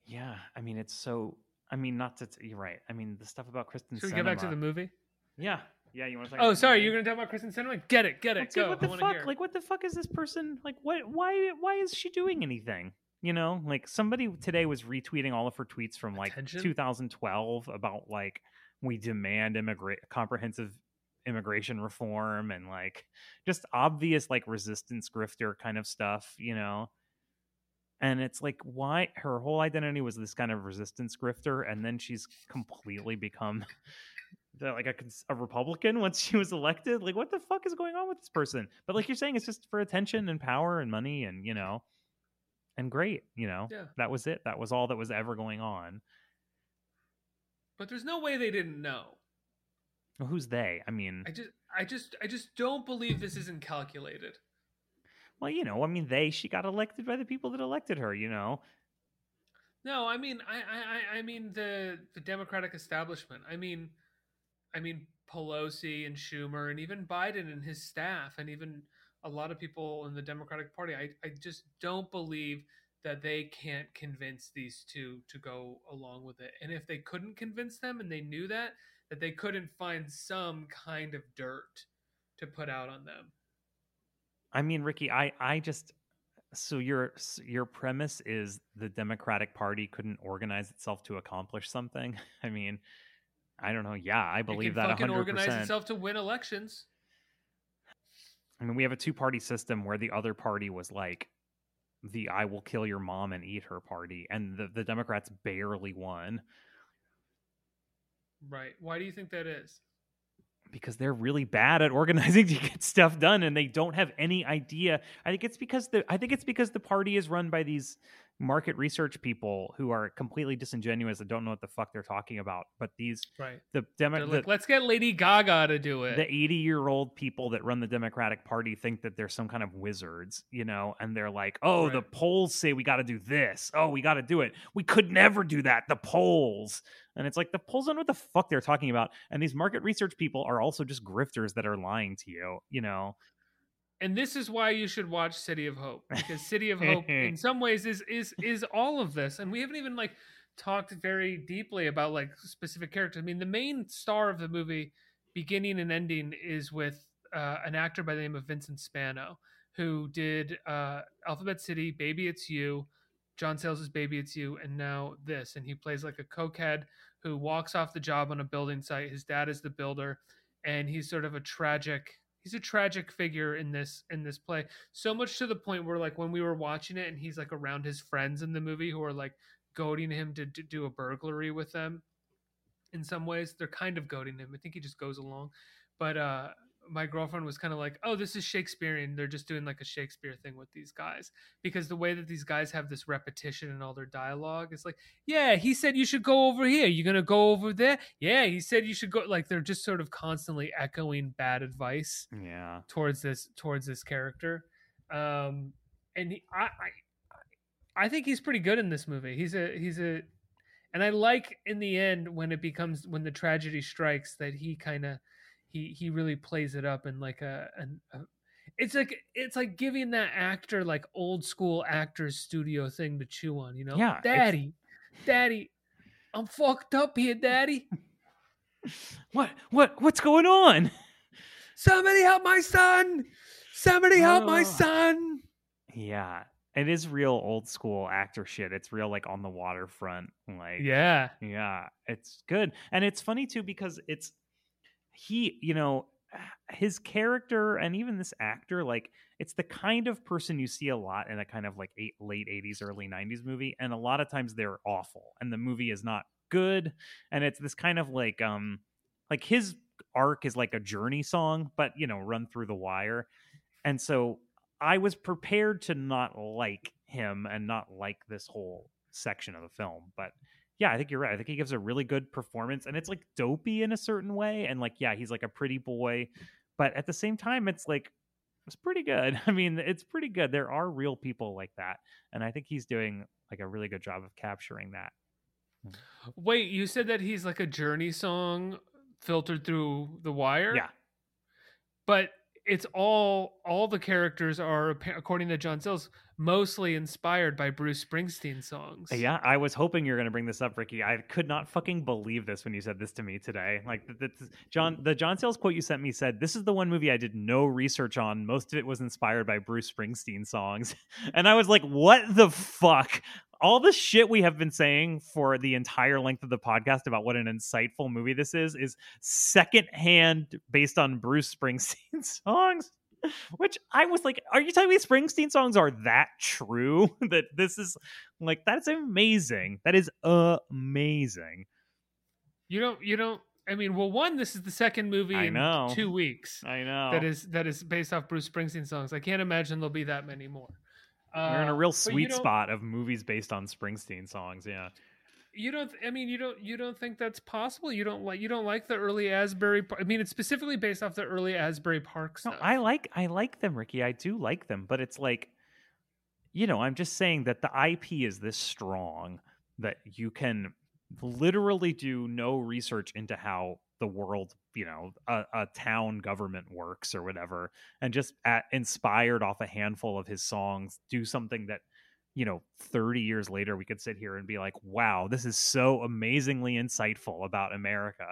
Yeah, I mean it's so. I mean, not to. T- you're right. I mean, the stuff about Kyrsten. Should we get back to the movie? Yeah, yeah. You want to? Oh, sorry, you're gonna talk about Kyrsten Sinema? Get it, get it, Well, dude, go. what the wanna fuck? hear. Like, what the fuck is this person? Like, what? Why? Why is she doing anything? You know, like somebody today was retweeting all of her tweets from like Attention? 2012 about like we demand immigrate comprehensive immigration reform and like just obvious like resistance grifter kind of stuff, you know. And it's like why her whole identity was this kind of resistance grifter and then she's completely become the- like a, a Republican once she was elected. Like, what the fuck is going on with this person? But like you're saying, it's just for attention and power and money and you know, and great, you know, Yeah. that was it. That was all that was ever going on. But there's no way they didn't know. Well, who's they? I mean, I just I just I just don't believe this isn't calculated. well, you know, I mean, they. She got elected by the people that elected her. You know, No, I mean I I I- I mean the the Democratic establishment. I mean I mean Pelosi and Schumer and even Biden and his staff and even a lot of people in the Democratic Party. I I just don't believe that they can't convince these two to go along with it. And if they couldn't convince them and they knew that that they couldn't find some kind of dirt to put out on them. I mean, Ricky, I, I just. So your your premise is the Democratic Party couldn't organize itself to accomplish something. I mean, I don't know. Yeah, I believe It can that fucking hundred organize itself to win elections. I mean, we have a two party system where the other party was like the I will kill your mom and eat her party, and the, the Democrats barely won Right. Why do you think that is? because they're really bad at organizing to get stuff done and they don't have any idea. I think it's because the I think it's because the party is run by these market research people who are completely disingenuous and don't know what the fuck they're talking about. But these Right. the Demo- They're the, like, let's get Lady Gaga to do it. the 80 year old people that run the Democratic Party think that they're some kind of wizards, you know, and they're like, oh, the polls say we got to do this. Oh, we got to do it. We could never do that. The polls. And it's like the polls don't know what the fuck they're talking about. And these market research people are also just grifters that are lying to you, you know. And this is why you should watch City of Hope because City of Hope, in some ways, is is is all of this. And we haven't even like talked very deeply about like specific characters. I mean, the main star of the movie, beginning and ending, is with uh, an actor by the name of Vincent Spano, who did uh, Alphabet City, Baby It's You, John Sayles' Baby It's You, and now this. And he plays like a cokehead who walks off the job on a building site. His dad is the builder, and he's sort of a tragic. He's a tragic figure in this in this play. So much to the point where like when we were watching it, and he's like around his friends in the movie who are like goading him to, to do a burglary with them. In some ways, they're kind of goading him. I think he just goes along. But uh my girlfriend was kind of like, "Oh, this is Shakespearean. They're just doing like a Shakespeare thing with these guys because the way that these guys have this repetition in all their dialogue is like, yeah, he said you should go over here. You're gonna go over there. Yeah, he said you should go. Like they're just sort of constantly echoing bad advice Yeah. towards this towards this character. Um, and he, I, I, I think he's pretty good in this movie. He's a he's a, and I like in the end when it becomes when the tragedy strikes that he kind of he he really plays it up in like a an. A, it's like it's like giving that actor like old school actors studio thing to chew on, you know? Yeah, it's- Daddy, Daddy, I'm fucked up here, Daddy. What what what's going on? Somebody help my son. Somebody help my Oh. son. Yeah. It is real old school actor shit. It's real like on the waterfront. Like Yeah. Yeah, it's good. And it's funny too because it's he, you know, his character and even this actor like it's the kind of person you see a lot in a kind of like eight, late 80s early 90s movie and a lot of times they're awful and the movie is not good and it's this kind of like um like his arc is like a journey song but you know run through the wire and so i was prepared to not like him and not like this whole section of the film but yeah, I think you're right. I think he gives a really good performance and it's like dopey in a certain way. And like, yeah, he's like a pretty boy, but at the same time, it's like, it's pretty good. I mean, it's pretty good. There are real people like that. And I think he's doing like a really good job of capturing that. Hmm. Wait, you said that he's like a journey song filtered through the wire? Yeah. But it's all all the characters are according to John Sayles mostly inspired by Bruce Springsteen songs. Yeah, I was hoping you were going to bring this up, Ricky. I could not fucking believe this when you said this to me today. Like, th- th- John, the John Sayles quote you sent me said, "This is the one movie I did no research on. Most of it was inspired by Bruce Springsteen songs." And I was like, "What the fuck?" All the shit we have been saying for the entire length of the podcast about what an insightful movie this is is secondhand based on Bruce Springsteen songs. Which I was like, are you telling me Springsteen songs are that true? that this is like that's amazing. That is amazing. You don't you don't I mean, well one this is the second movie I in know. 2 weeks I know. that is that is based off Bruce Springsteen songs. I can't imagine there'll be that many more. We're in a Uh, real sweet spot of movies based on Springsteen songs. Yeah. You don't. I mean, you don't. You don't think that's possible. You don't like. You don't like the early Asbury. I mean, it's specifically based off the early Asbury Park No, stuff. I like I like them, Ricky. I do like them, but it's like, you know, I'm just saying that the IP is this strong that you can literally do no research into how the world, you know, a, a town government works or whatever, and just at, inspired off a handful of his songs, do something that. You know, 30 years later, we could sit here and be like, wow, this is so amazingly insightful about America.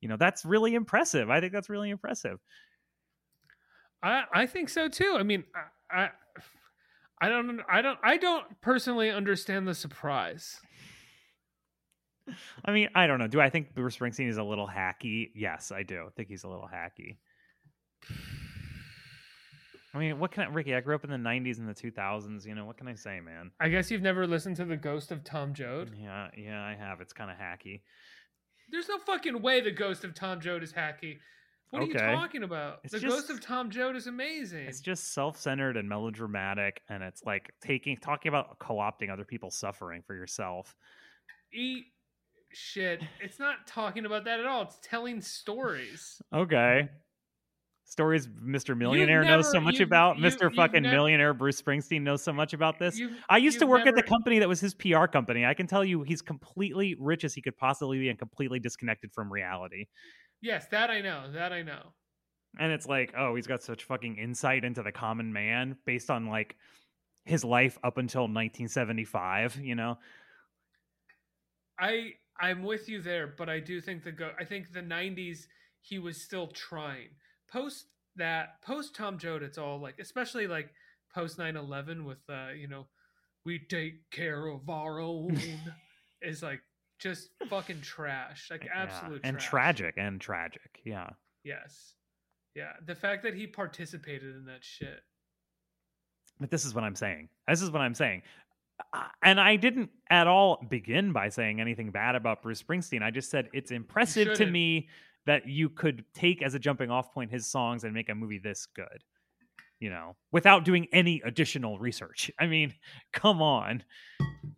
You know, that's really impressive. I think that's really impressive. I I think so too. I mean, I, I I don't I don't I don't personally understand the surprise. I mean, I don't know. Do I think Bruce Springsteen is a little hacky? Yes, I do. I think he's a little hacky. I mean, what can I, Ricky? I grew up in the '90s and the 2000s. You know, what can I say, man? I guess you've never listened to the Ghost of Tom Joad. Yeah, yeah, I have. It's kind of hacky. There's no fucking way the Ghost of Tom Joad is hacky. What are you talking about? It's the just- Ghost of Tom Joad is amazing. It's just self-centered and melodramatic, and it's like taking talking about co-opting other people's suffering for yourself. Eat shit. It's not talking about that at all. It's telling stories. Okay. Stories Mr. Millionaire knows so much about. you- Mr. fucking never- Millionaire Bruce Springsteen knows so much about this. I used to work at the company that was his PR company. I can tell you he's completely rich as he could possibly be and completely disconnected from reality. Yes, that I know. That I know. And it's like, oh, he's got such fucking insight into the common man based on like his life up until 1975, you know? I I'm with you there, but I do think the go. I think the '90s he was still trying. Post that, post Tom Joad, it's all like, especially like post 9/11 with uh, you know, we take care of our own is like just fucking trash, like Yeah, absolute and trash. tragic and tragic. Yeah. Yes, yeah. The fact that he participated in that shit. But this is what I'm saying. This is what I'm saying. And I didn't at all begin by saying anything bad about Bruce Springsteen. I just said it's impressive to me that you could take as a jumping off point his songs and make a movie this good, you know, without doing any additional research. I mean, come on.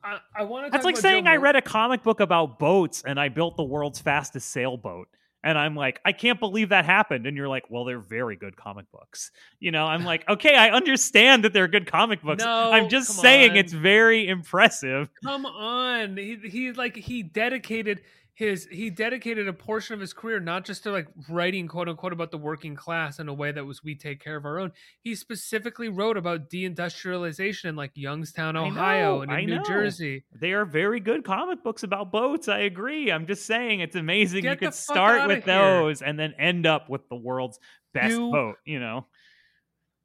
I, I want to. That's like saying I read a comic book about boats and I built the world's fastest sailboat. And I'm like, I can't believe that happened. And you're like, well, they're very good comic books. You know, I'm like, okay, I understand that they're good comic books. No, I'm just saying on. it's very impressive. Come on. He he like he dedicated his he dedicated a portion of his career not just to like writing quote unquote about the working class in a way that was we take care of our own. He specifically wrote about deindustrialization in like Youngstown, Ohio, know, and in New. Jersey. They are very good comic books about boats. I agree. I'm just saying it's amazing Get you could start with here. those and then end up with the world's best You- boat, you know?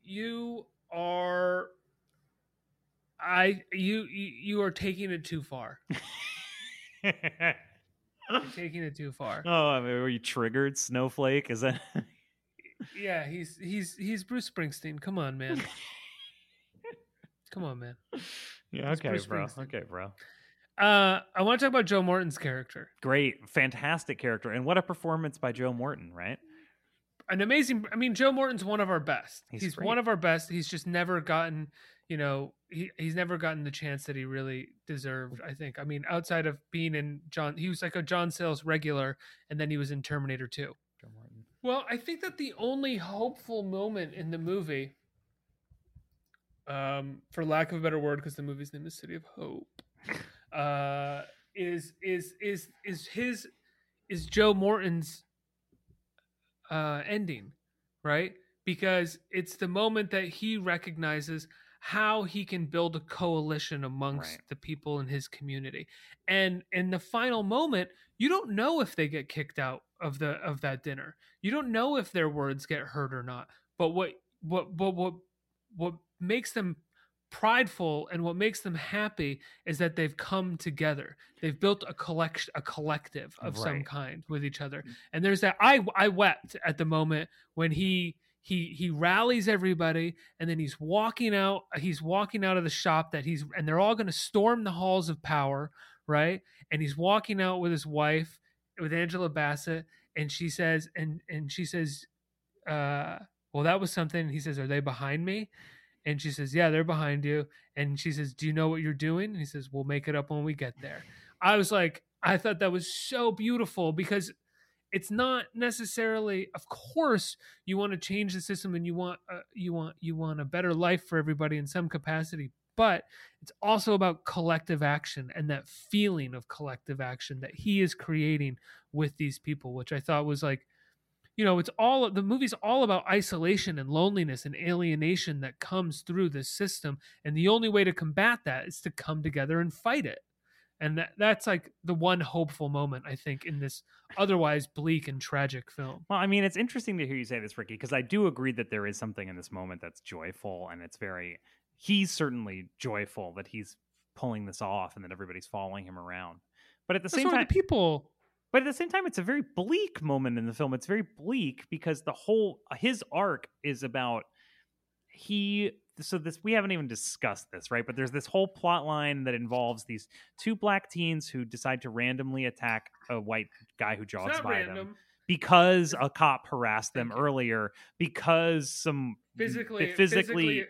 You are I you you are taking it too far. You're taking it too far. oh, I mean, were you triggered, Snowflake? Is that Yeah, he's he's he's Bruce Springsteen. Come on, man. Come on, man. Yeah, It's okay, Bruce bro. Okay, bro. Uh, I want to talk about Joe Morton's character. Great, fantastic character. And what a performance by Joe Morton, right? An amazing. I mean, Joe Morton's one of our best. He's He's, one of our best. He's just never gotten, you know, he he's never gotten the chance that he really deserved. I think. I mean, outside of being in John, he was like a John Sayles regular, and then he was in Terminator Two. Joe Morton. Well, I think that the only hopeful moment in the movie, um, for lack of a better word, because the movie's name is City of Hope, uh, is is is is his is Joe Morton's uh, ending, right? because it's the moment that he recognizes how he can build a coalition amongst Right. the people in his community. And in the final moment, you don't know if they get kicked out of the of that dinner. You don't know if their words get heard or not. But what what what what what makes them prideful and what makes them happy is that they've come together. They've built a collection a collective of some kind with each other. Mm. And there's that I I wept at the moment when he he he rallies everybody and then he's walking out he's walking out of the shop that he's and they're all going to storm the halls of power, right? And he's walking out with his wife with Angela Bassett and she says and and she says uh well that was something he says are they behind me? And she says yeah they're behind you. And she says do you know what you're doing? And he says we'll make it up when we get there. I was like i thought that was so beautiful because it's not necessarily of course you want to change the system and you want uh, you want you want a better life for everybody in some capacity but it's also about collective action and that feeling of collective action that he is creating with these people which i thought was like you know it's all the movie's all about isolation and loneliness and alienation that comes through this system and the only way to combat that is to come together and fight it and that, that's like the one hopeful moment i think in this otherwise bleak and tragic film Well, I mean, it's interesting to hear you say this, Ricky, because I do agree that there is something in this moment that's joyful, and it's very. He's certainly joyful that he's pulling this off, and that everybody's following him around. But at the That's same time, the people but at the same time, it's a very bleak moment in the film. It's very bleak because the whole his arc is about he. So this we haven't even discussed this, right? But there's this whole plot line that involves these two black teens who decide to randomly attack a white guy who jogs by them because a cop harassed them earlier because some physically physically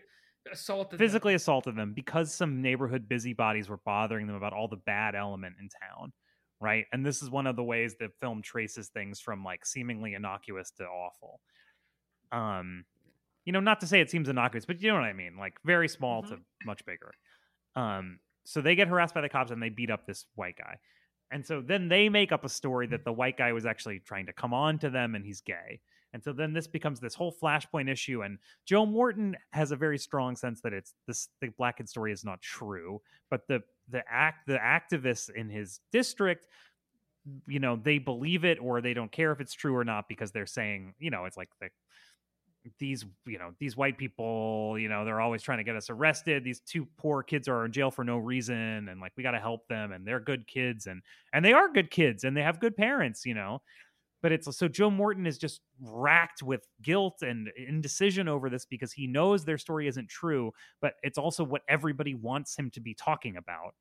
assaulted them. physically assaulted them because some neighborhood busybodies were bothering them about all the bad element in town right and this is one of the ways the film traces things from like seemingly innocuous to awful um you know not to say it seems innocuous but you know what i mean like very small to much bigger. Um so they get harassed by the cops and they beat up this white guy. And so then they make up a story that the white guy was actually trying to come on to them and he's gay. And so then this becomes this whole flashpoint issue and joe morton has a very strong sense that it's this the black kid story is not true but the the act the activists in his district you know they believe it or they don't care if it's true or not because they're saying you know it's like the these you know these white people you know they're always trying to get us arrested these two poor kids are in jail for no reason and like we got to help them and they're good kids and and they are good kids and they have good parents you know but it's so Joe Morton is just racked with guilt and indecision over this because he knows their story isn't true, but it's also what everybody wants him to be talking about.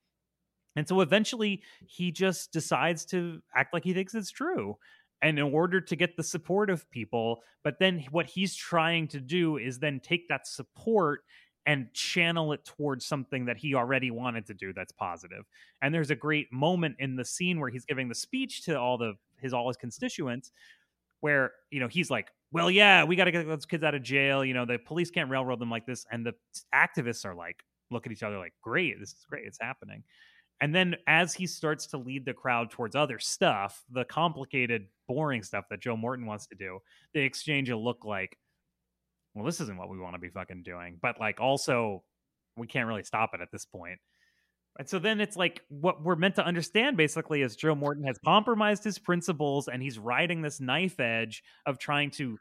And so eventually he just decides to act like he thinks it's true. And in order to get the support of people, but then what he's trying to do is then take that support and channel it towards something that he already wanted to do that's positive. And there's a great moment in the scene where he's giving the speech to all the his all his constituents where you know he's like well yeah we got to get those kids out of jail you know the police can't railroad them like this and the activists are like look at each other like great this is great it's happening and then as he starts to lead the crowd towards other stuff the complicated boring stuff that joe morton wants to do they exchange a look like well this isn't what we want to be fucking doing but like also we can't really stop it at this point. and so then it's like what we're meant to understand basically is Joe Morton has compromised his principles and he's riding this knife edge of trying to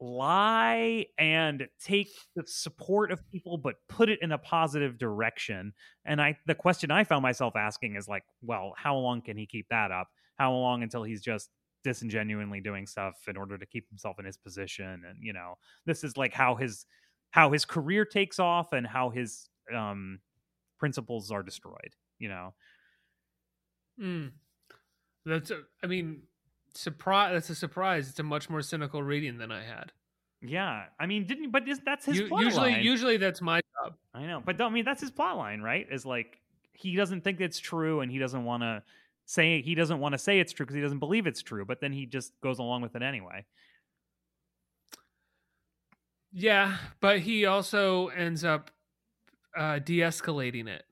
lie and take the support of people but put it in a positive direction. And I the question I found myself asking is like, well, how long can he keep that up? How long until he's just disingenuinely doing stuff in order to keep himself in his position and you know, this is like how his how his career takes off and how his um principles are destroyed you know Mm. That's I mean, surprise. That's a surprise. It's a much more cynical reading than I had. yeah i mean didn't but is that's his U- plot usually, line. usually that's my job. i know but i mean that's his plot line right is like he doesn't think it's true and he doesn't want to say he doesn't want to say it's true because he doesn't believe it's true but then he just goes along with it anyway Yeah, but he also ends up uh, de-escalating it.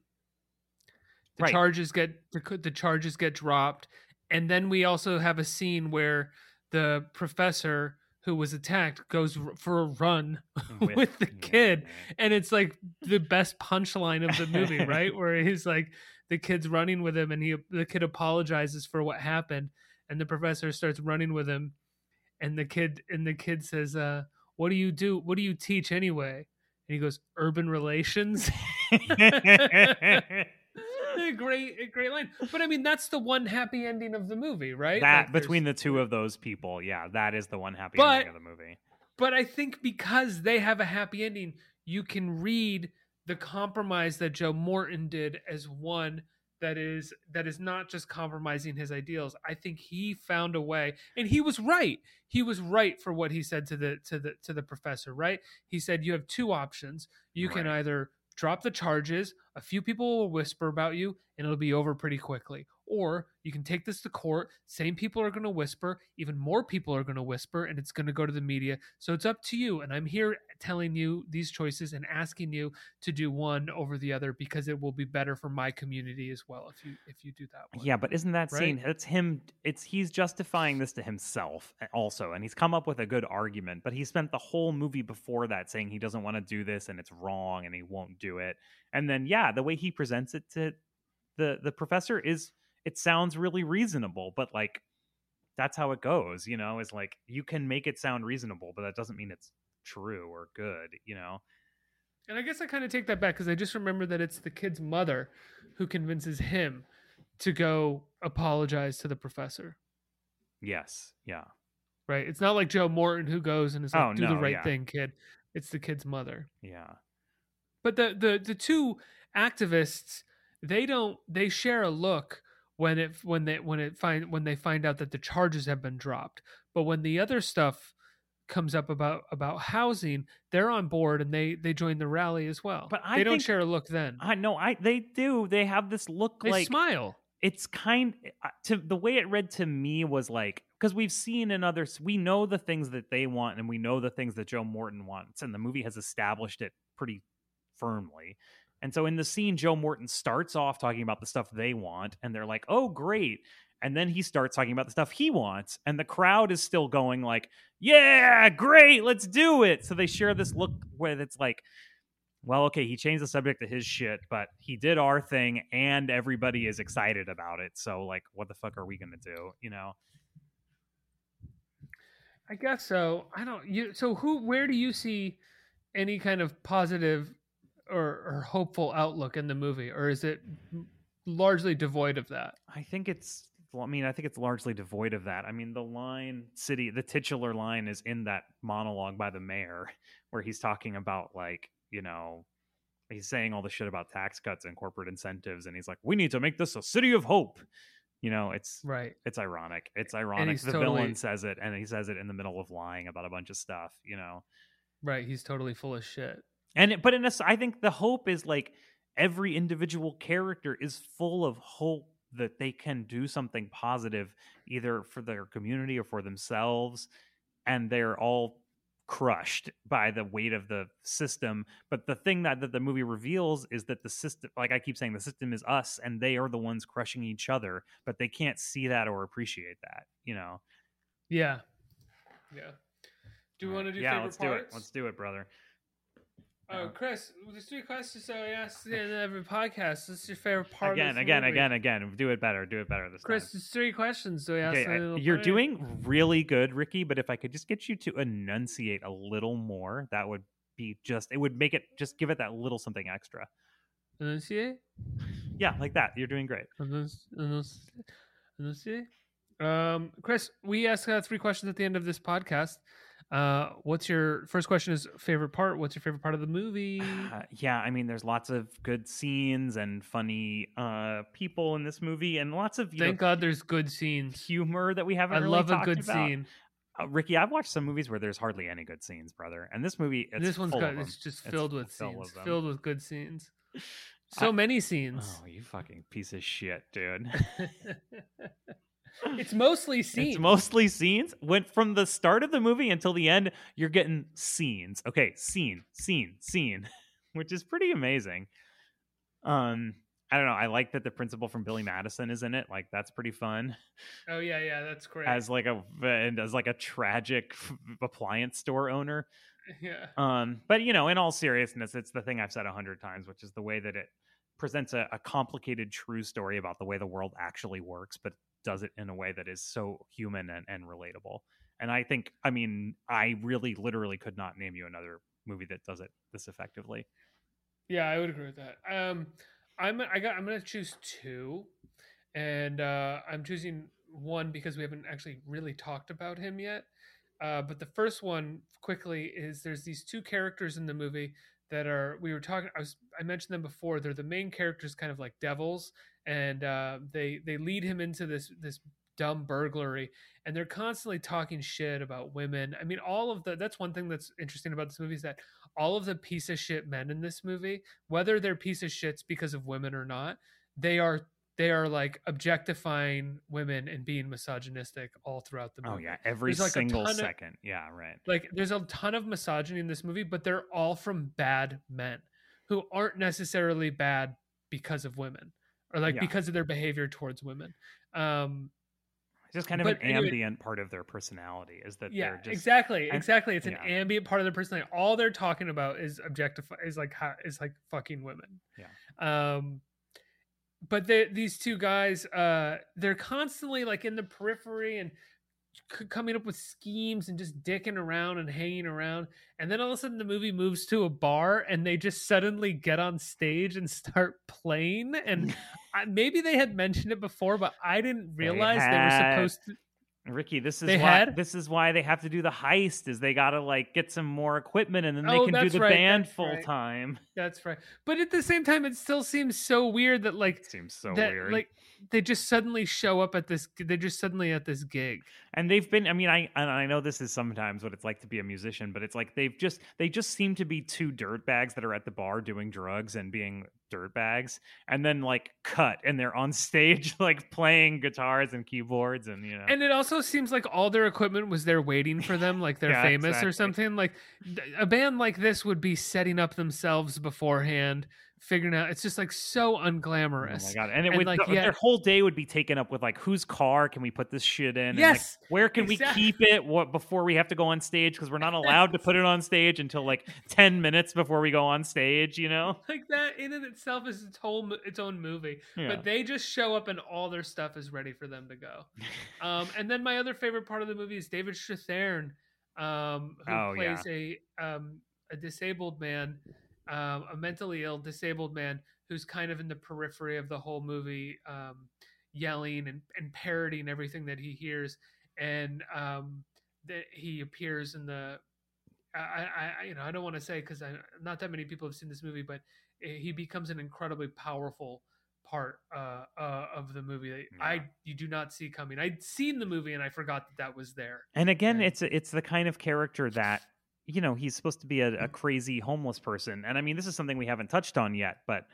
The Right. charges get the, the charges get dropped, and then we also have a scene where the professor who was attacked goes for a run with, With- the kid right. and it's like the best punchline of the movie right? Where he's like the kid's running with him and he the kid apologizes for what happened and the professor starts running with him and the kid and the kid says uh what do you do what do you teach anyway? And he goes urban relations a great a great line but i mean that's the one happy ending of the movie right that Like, between the two of those people, yeah, that is the one happy But- ending of the movie. but I think because they have a happy ending, you can read the compromise that Joe Morton did as one that is that is not just compromising his ideals. I think he found a way, and he was right. He was right for what he said to the to the to the professor. Right? He said you have two options. You can either drop the charges. A few people will whisper about you, and it'll be over pretty quickly. Or you can take this to court. Same people are going to whisper. Even more people are going to whisper, and it's going to go to the media. So it's up to you. And I'm here telling you these choices and asking you to do one over the other because it will be better for my community as well if you if you do that. One. Yeah, but isn't that Right? scene? It's him. It's he's justifying this to himself eh, also, and he's come up with a good argument. But he spent the whole movie before that saying he doesn't want to do this and it's wrong and he won't do it. And then yeah, the way he presents it to the the professor is it sounds really reasonable, but like that's how it goes. You know, is like you can make it sound reasonable, but that doesn't mean it's true or good. You know. And I guess I kind of take that back because I just remember that it's the kid's mother who convinces him to go apologize to the professor. Yes. Yeah. Right? It's not like Joe Morton who goes and is like, Oh, "Do the right yeah. thing, kid." It's the kid's mother. Yeah. But the the the two activists, they don't they share a look when it when they when it find when they find out that the charges have been dropped. But when the other stuff comes up about about housing, they're on board and they they join the rally as well. But I they don't think- share a look then. I know. I they do. They have this look They like smile. it's kind uh, to the way it read to me was like because we've seen in others we know the things that they want and we know the things that joe morton wants and the movie has established it pretty firmly and so in the scene joe morton starts off talking about the stuff they want and they're like oh great and then he starts talking about the stuff he wants and the crowd is still going like yeah great let's do it so they share this look where it's like well, okay, he changed the subject to his shit, but he did our thing and everybody is excited about it. So, like, what the fuck are we going to do? You know? I guess so. I don't you so who where do you see any kind of positive or, or hopeful outlook in the movie or is it largely devoid of that? I think it's, I mean, I think it's largely devoid of that. I mean, the line, city, the titular line is in that monologue by the mayor where he's talking about, like, you know, he's saying all the shit about tax cuts and corporate incentives. And he's like, we need to make this a city of hope. You know, it's Right. it's ironic. It's ironic. The totally- villain says it, and he says it in the middle of lying about a bunch of stuff. You know, Right, he's totally full of shit. And it- but in a, s- I think the hope is like every individual character is full of hope that they can do something positive, either for their community or for themselves, and they're all crushed by the weight of the system. But the thing that, that the movie reveals is that the system, like I keep saying, the system is us, and they are the ones crushing each other, but they can't see that or appreciate that. You know. Yeah. Yeah. Do we want to do yeah, favorite let's parts? do it. Let's do it, brother. Oh, Chris, there's three questions so I asked in every podcast. What's your favorite part again, of the again, movie? again, again. Do it better. Do it better this Chris, time. Chris, there's three questions so I asked Okay, I- the you're doing really good, Ricky. But if I could just get you to enunciate a little more, that would be just. It would make it just give it that little something extra. Enunciate? Yeah, like that. You're doing great. Enunci- enunci- Enunciate? Um, Chris, we ask uh, three questions at the end of this podcast. Uh, what's your first question? Is favorite part? What's your favorite part of the movie? Uh, yeah, I mean, there's lots of good scenes and funny uh, people in this movie, and lots of you Thank know, God there's good scenes. humor that we haven't. I really love a good about. scene. Uh, Ricky, I've watched some movies where there's hardly any good scenes, brother, and this movie, it's this one's got it's just It's filled with full scenes, them. filled with good scenes. So many scenes. Oh, you fucking piece of shit, dude. it's mostly scenes. It's mostly scenes. Went from the start of the movie until the end, you're getting scenes. Okay, scene, scene, scene, which is pretty amazing. Um, I don't know. I like that the principal from Billy Madison is in it. Like that's pretty fun. Oh yeah, yeah, that's great. As like a and as like a tragic appliance store owner. yeah. Um, but you know, in all seriousness, it's the thing I've said a hundred times, which is the way that it presents a, a complicated, true story about the way the world actually works, but does it in a way that is so human and, and relatable. And I think, I mean, I really, literally could not name you another movie that does it this effectively. Yeah, I would agree with that. Um, I'm I got I'm gonna choose two, and uh, I'm choosing one because we haven't actually really talked about him yet. Uh, but the first one quickly is there's these two characters in the movie that are we were talking. I was I mentioned them before. They're the main characters, kind of like devils, and uh, they they lead him into this this dumb burglary and they're constantly talking shit about women i mean all of the that's one thing that's interesting about this movie is that all of the piece of shit men in this movie whether they're piece of shits because of women or not they are they are like objectifying women and being misogynistic all throughout the movie. Oh yeah, every like, single ton of- second. yeah, right. like there's a ton of misogyny in this movie but they're all from bad men who aren't necessarily bad because of women or like Yeah. because of their behavior towards women um It's just kind of but an anyway- ambient part of their personality is that yeah they're just exactly exactly it's an ambient part of their personality all they're talking about is objectify is like how is like fucking women Yeah. um but they, these two guys uh they're constantly like in the periphery and c- coming up with schemes and just dicking around and hanging around and then all of a sudden the movie moves to a bar and they just suddenly get on stage and start playing and I, maybe they had mentioned it before but i didn't realize they, were supposed to Ricky, this is They why had? this is why they have to do the heist is they gotta like get some more equipment and then they Oh, can do the right, band full right. time. That's right. But at the same time, it still seems so weird that like Seems so that weird. like they just suddenly show up at this. They're just suddenly at this gig. and they've been i mean i and i know this is sometimes what it's like to be a musician but it's like they've just they just seem to be two dirtbags that are at the bar doing drugs and being dirtbags and then like cut and they're on stage like playing guitars and keyboards and you know And it also seems like all their equipment was there waiting for them, like they're Yeah, famous exactly. or something. Like a band like this would be setting up themselves beforehand, figuring out. It's just like so unglamorous. Oh my god! And it And, would like, yeah- their whole day would be taken up with like whose car can we put this shit in? and, like, Yes, where can exactly. we keep it? What before we have to go on stage because we're not allowed to put it on stage until like ten minutes before we go on stage. You know? Like that in and itself is its whole its own movie. Yeah. But they just show up and all their stuff is ready for them to go. um, and then my other favorite part of the movie is David Strathairn, um, who Oh, plays a um, a disabled man, um, a mentally ill disabled man who's kind of in the periphery of the whole movie, um, yelling and, and parroting everything that he hears, and um, that he appears in the. I, I, you know I don't want to say because not that many people have seen this movie, but eh, he becomes an incredibly powerful part uh, uh, of the movie that I you do not see coming. I'd seen the movie and I forgot that that was there. And again, it's it's the kind of character that you know he's supposed to be a, a mm-hmm. crazy homeless person, and I mean this is something we haven't touched on yet, but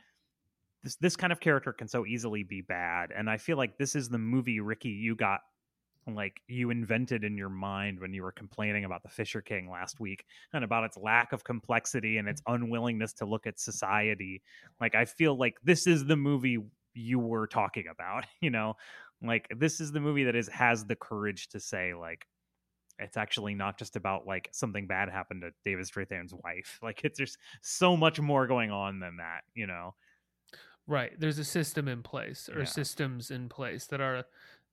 this this kind of character can so easily be bad, and I feel like this is the movie Ricky you got like you invented in your mind when you were complaining about the Fisher King last week and about its lack of complexity and its mm-hmm. unwillingness to look at society. Like I feel like this is the movie you were talking about, you know? Like this is the movie that is has the courage to say like it's actually not just about like something bad happened to David Strathairn's wife. Like it's there's so much more going on than that, you know. Right. There's a system in place or Yeah. systems in place that are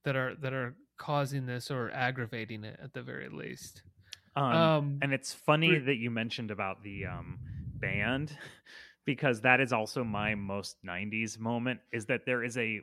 that are that are causing this or aggravating it at the very least. Um, Um, and it's funny that you mentioned about the um, band because that is also my most 90s moment is that there is a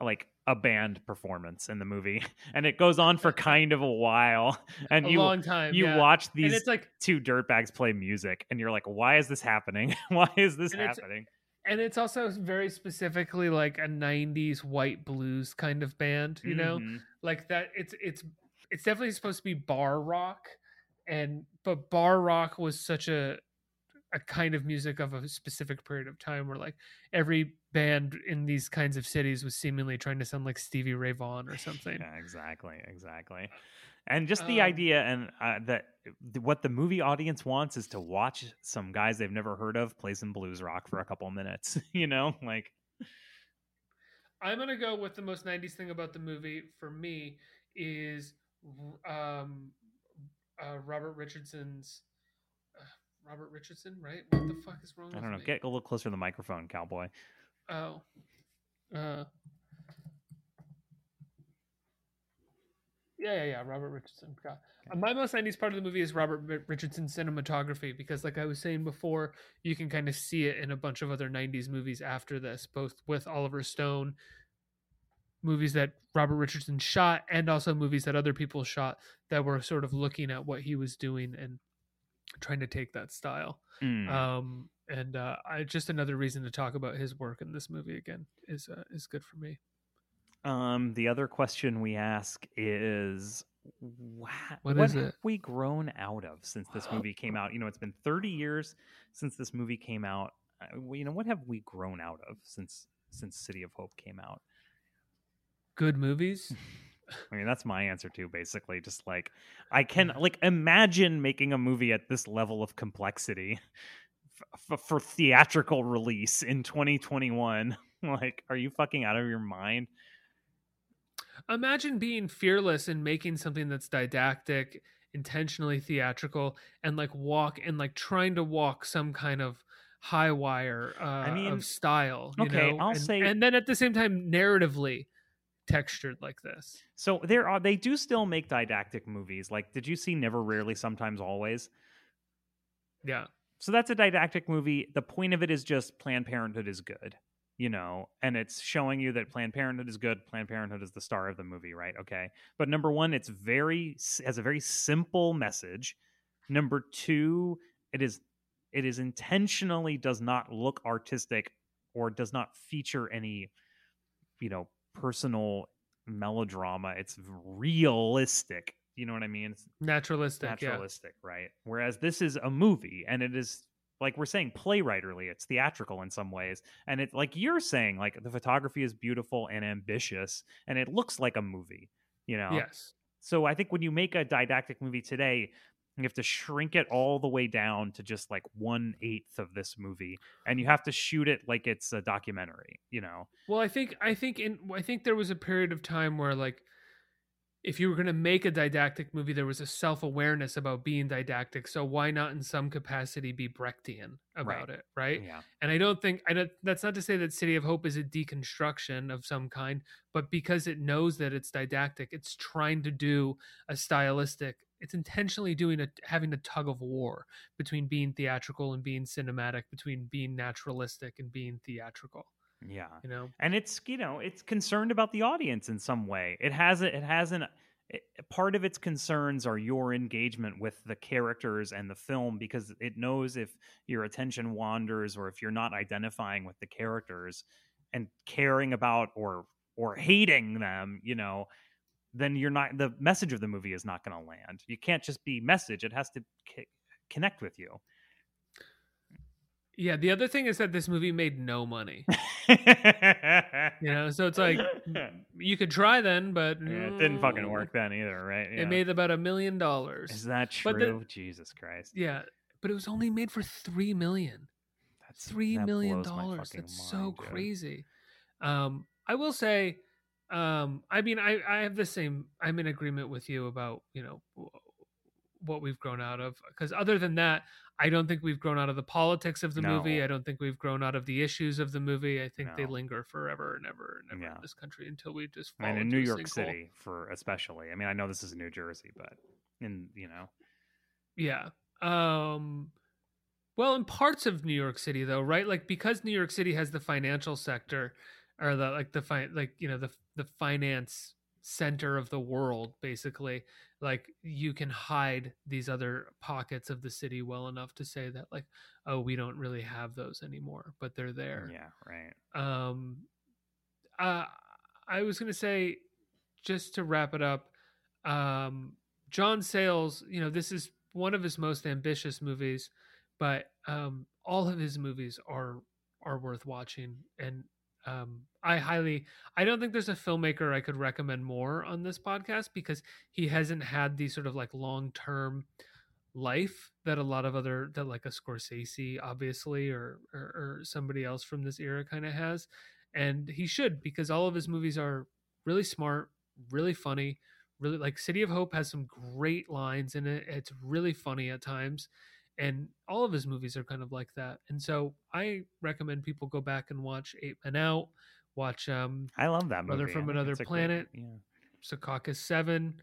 like a band performance in the movie and it goes on for kind of a while and A you long time, you yeah. watch And these it's like- two dirtbags play music and you're like why is this happening why is this And it's- happening and it's also very specifically like a 90s white blues kind of band you know Mhm. like that it's it's it's definitely supposed to be bar rock and but bar rock was such a a kind of music of a specific period of time where like every band in these kinds of cities was seemingly trying to sound like Stevie Ray Vaughan or something. Yeah, exactly, exactly. And just the Um, idea and uh, that what the movie audience wants is to watch some guys they've never heard of play some blues rock for a couple minutes. You know, like I'm gonna go with the most '90s thing about the movie for me is um, uh, Robert Richardson's Robert Richardson, right? What the fuck is wrong? I don't know. me? Get a little closer to the microphone, cowboy. Oh. Uh. Yeah, yeah, yeah. Robert Richardson. God. Uh, My most 90s part of the movie is Robert Ri- Richardson's cinematography because, like I was saying before, you can kind of see it in a bunch of other 90s movies after this, both with Oliver Stone, movies that Robert Richardson shot, and also movies that other people shot that were sort of looking at what he was doing and trying to take that style. Mm. Um, and uh, I just another reason to talk about his work in this movie again is uh, is good for me. Um, the other question we ask is, wha- What what is have it? we grown out of since this movie came out? You know, it's been 30 years since this movie came out. Uh, You know, what have we grown out of since since City of Hope came out? Good movies. I mean, that's my answer too. Basically, just like I can like imagine making a movie at this level of complexity f- for theatrical release in 2021. like, are you fucking out of your mind? Imagine being fearless and making something that's didactic, intentionally theatrical, and like walk and like trying to walk some kind of high wire uh, mean, of style. You okay, know? I'll and, say- and then at the same time, narratively textured like this. So there are they do still make didactic movies. Like, did you see Never, Rarely, Sometimes, Always? Yeah. So that's a didactic movie. The point of it is just Planned Parenthood is good, you know, and it's showing you that Planned Parenthood is good. Planned Parenthood is the star of the movie, right? Okay. But number one, it's very has a very simple message. Number two, it is it is intentionally does not look artistic or does not feature any, you know, personal melodrama. It's realistic. You know what I mean? It's Naturalistic. yeah. naturalistic, right? Whereas this is a movie and it is like we're saying playwriterly, it's theatrical in some ways. And it like you're saying, like the photography is beautiful and ambitious and it looks like a movie, you know? Yes. So I think when you make a didactic movie today, you have to shrink it all the way down to just like one eighth of this movie, and you have to shoot it like it's a documentary. You know, Well, I think I think in I think there was a period of time where like if you were going to make a didactic movie, there was a self awareness about being didactic. So why not, in some capacity, be Brechtian about it, right? Yeah. And I don't think I don't. That's not to say that City of Hope is a deconstruction of some kind, but because it knows that it's didactic, it's trying to do a stylistic. It's intentionally doing a having a tug of war between being theatrical and being cinematic, between being naturalistic and being theatrical. Yeah. You know, and it's you know it's concerned about the audience in some way. It has a, it has an it, part of its concerns are your engagement with the characters and the film because it knows if your attention wanders or if you're not identifying with the characters and caring about or or hating them, you know, then you're not the message of the movie is not going to land. You can't just be message; it has to c- connect with you. Yeah, the other thing is that this movie made no money. you know, so it's like you could try then, but Yeah, it didn't fucking work then either, right? It made about a million dollars. Is that But the- true? Jesus Christ. Yeah, but it was only made for three million. That's Three that million dollars. That's so mind, dude. crazy. Um, I will say, um, I mean, I I have the same. I'm in agreement with you about you know what we've grown out of. Because other than that, I don't think we've grown out of the politics of the movie. I don't think we've grown out of the issues of the movie. I think they linger forever and ever and ever Yeah. in this country until we just fall I mean, in New York. City, for especially. I mean, I know this is New Jersey, but in you know, Yeah. Um well, in parts of New York City though, right? Like because New York City has the financial sector or the like the fi- like, you know, the the finance center of the world basically, like you can hide these other pockets of the city well enough to say that like, oh, we don't really have those anymore, but they're there. yeah, right. Um, uh, I was going to say, just to wrap it up, um, John Sayles, you know, this is one of his most ambitious movies, but um, all of his movies are are worth watching, and um, I highly, I don't think there's a filmmaker I could recommend more on this podcast because he hasn't had the sort of like long term life that a lot of other that like a Scorsese obviously or or, or somebody else from this era kind of has and he should because all of his movies are really smart, really funny, really like City of Hope has some great lines in it. It's really funny at times, and all of his movies are kind of like that. And so I recommend people go back and watch Eight Men Out, watch um I love that movie. Brother from I Another a great- Planet, yeah. Secaucus Seven,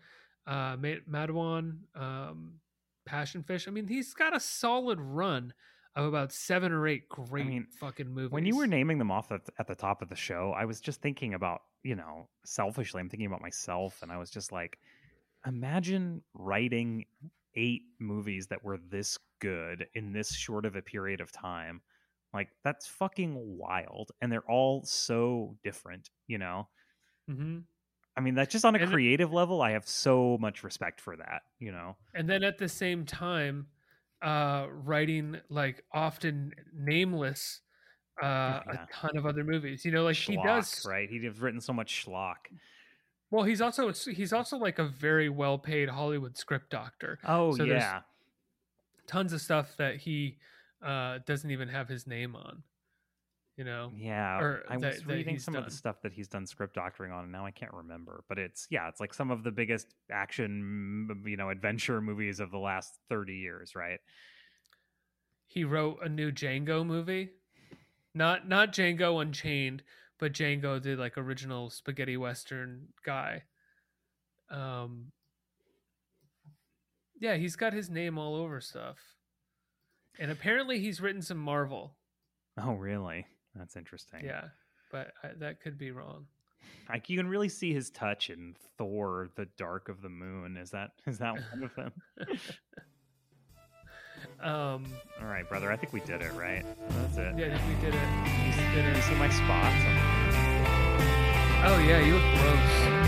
uh, Ma- Matewan, um, Passion Fish. I mean, he's got a solid run of about seven or eight great mean, fucking movies. When you were naming them off at, at the top of the show, I was just thinking about, you know, selfishly, I'm thinking about myself, and I was just like, imagine writing eight movies that were this good in this short of a period of time. Like, that's fucking wild. And they're all so different, you know? hmm I mean, that's just on a And it- creative level. I have so much respect for that, you know? and then at the same time, uh, writing like often nameless, uh, Yeah. a ton of other movies. You know, like he does. right? He He's written so much schlock. Well, he's also he's also like a very well paid Hollywood script doctor. Oh, So yeah. tons of stuff that he uh, doesn't even have his name on. You know, Yeah, or I that- was reading some of the stuff that he's done script doctoring on, and now I can't remember. But it's yeah, it's like some of the biggest action, you know, adventure movies of the last thirty years, right? he wrote a new Django movie. Not not Django Unchained, but Django the like original spaghetti western guy. Um Yeah, he's got his name all over stuff. And apparently he's written some Marvel. Oh, really? That's interesting. Yeah, but I, that could be wrong. like you can really see his touch in Thor: The Dark of the Moon. Is that is that one of them? Um All right, brother. I think we did it, right? That's it. yeah, I think we did it. We did Did you see my spots? Oh yeah, you look gross.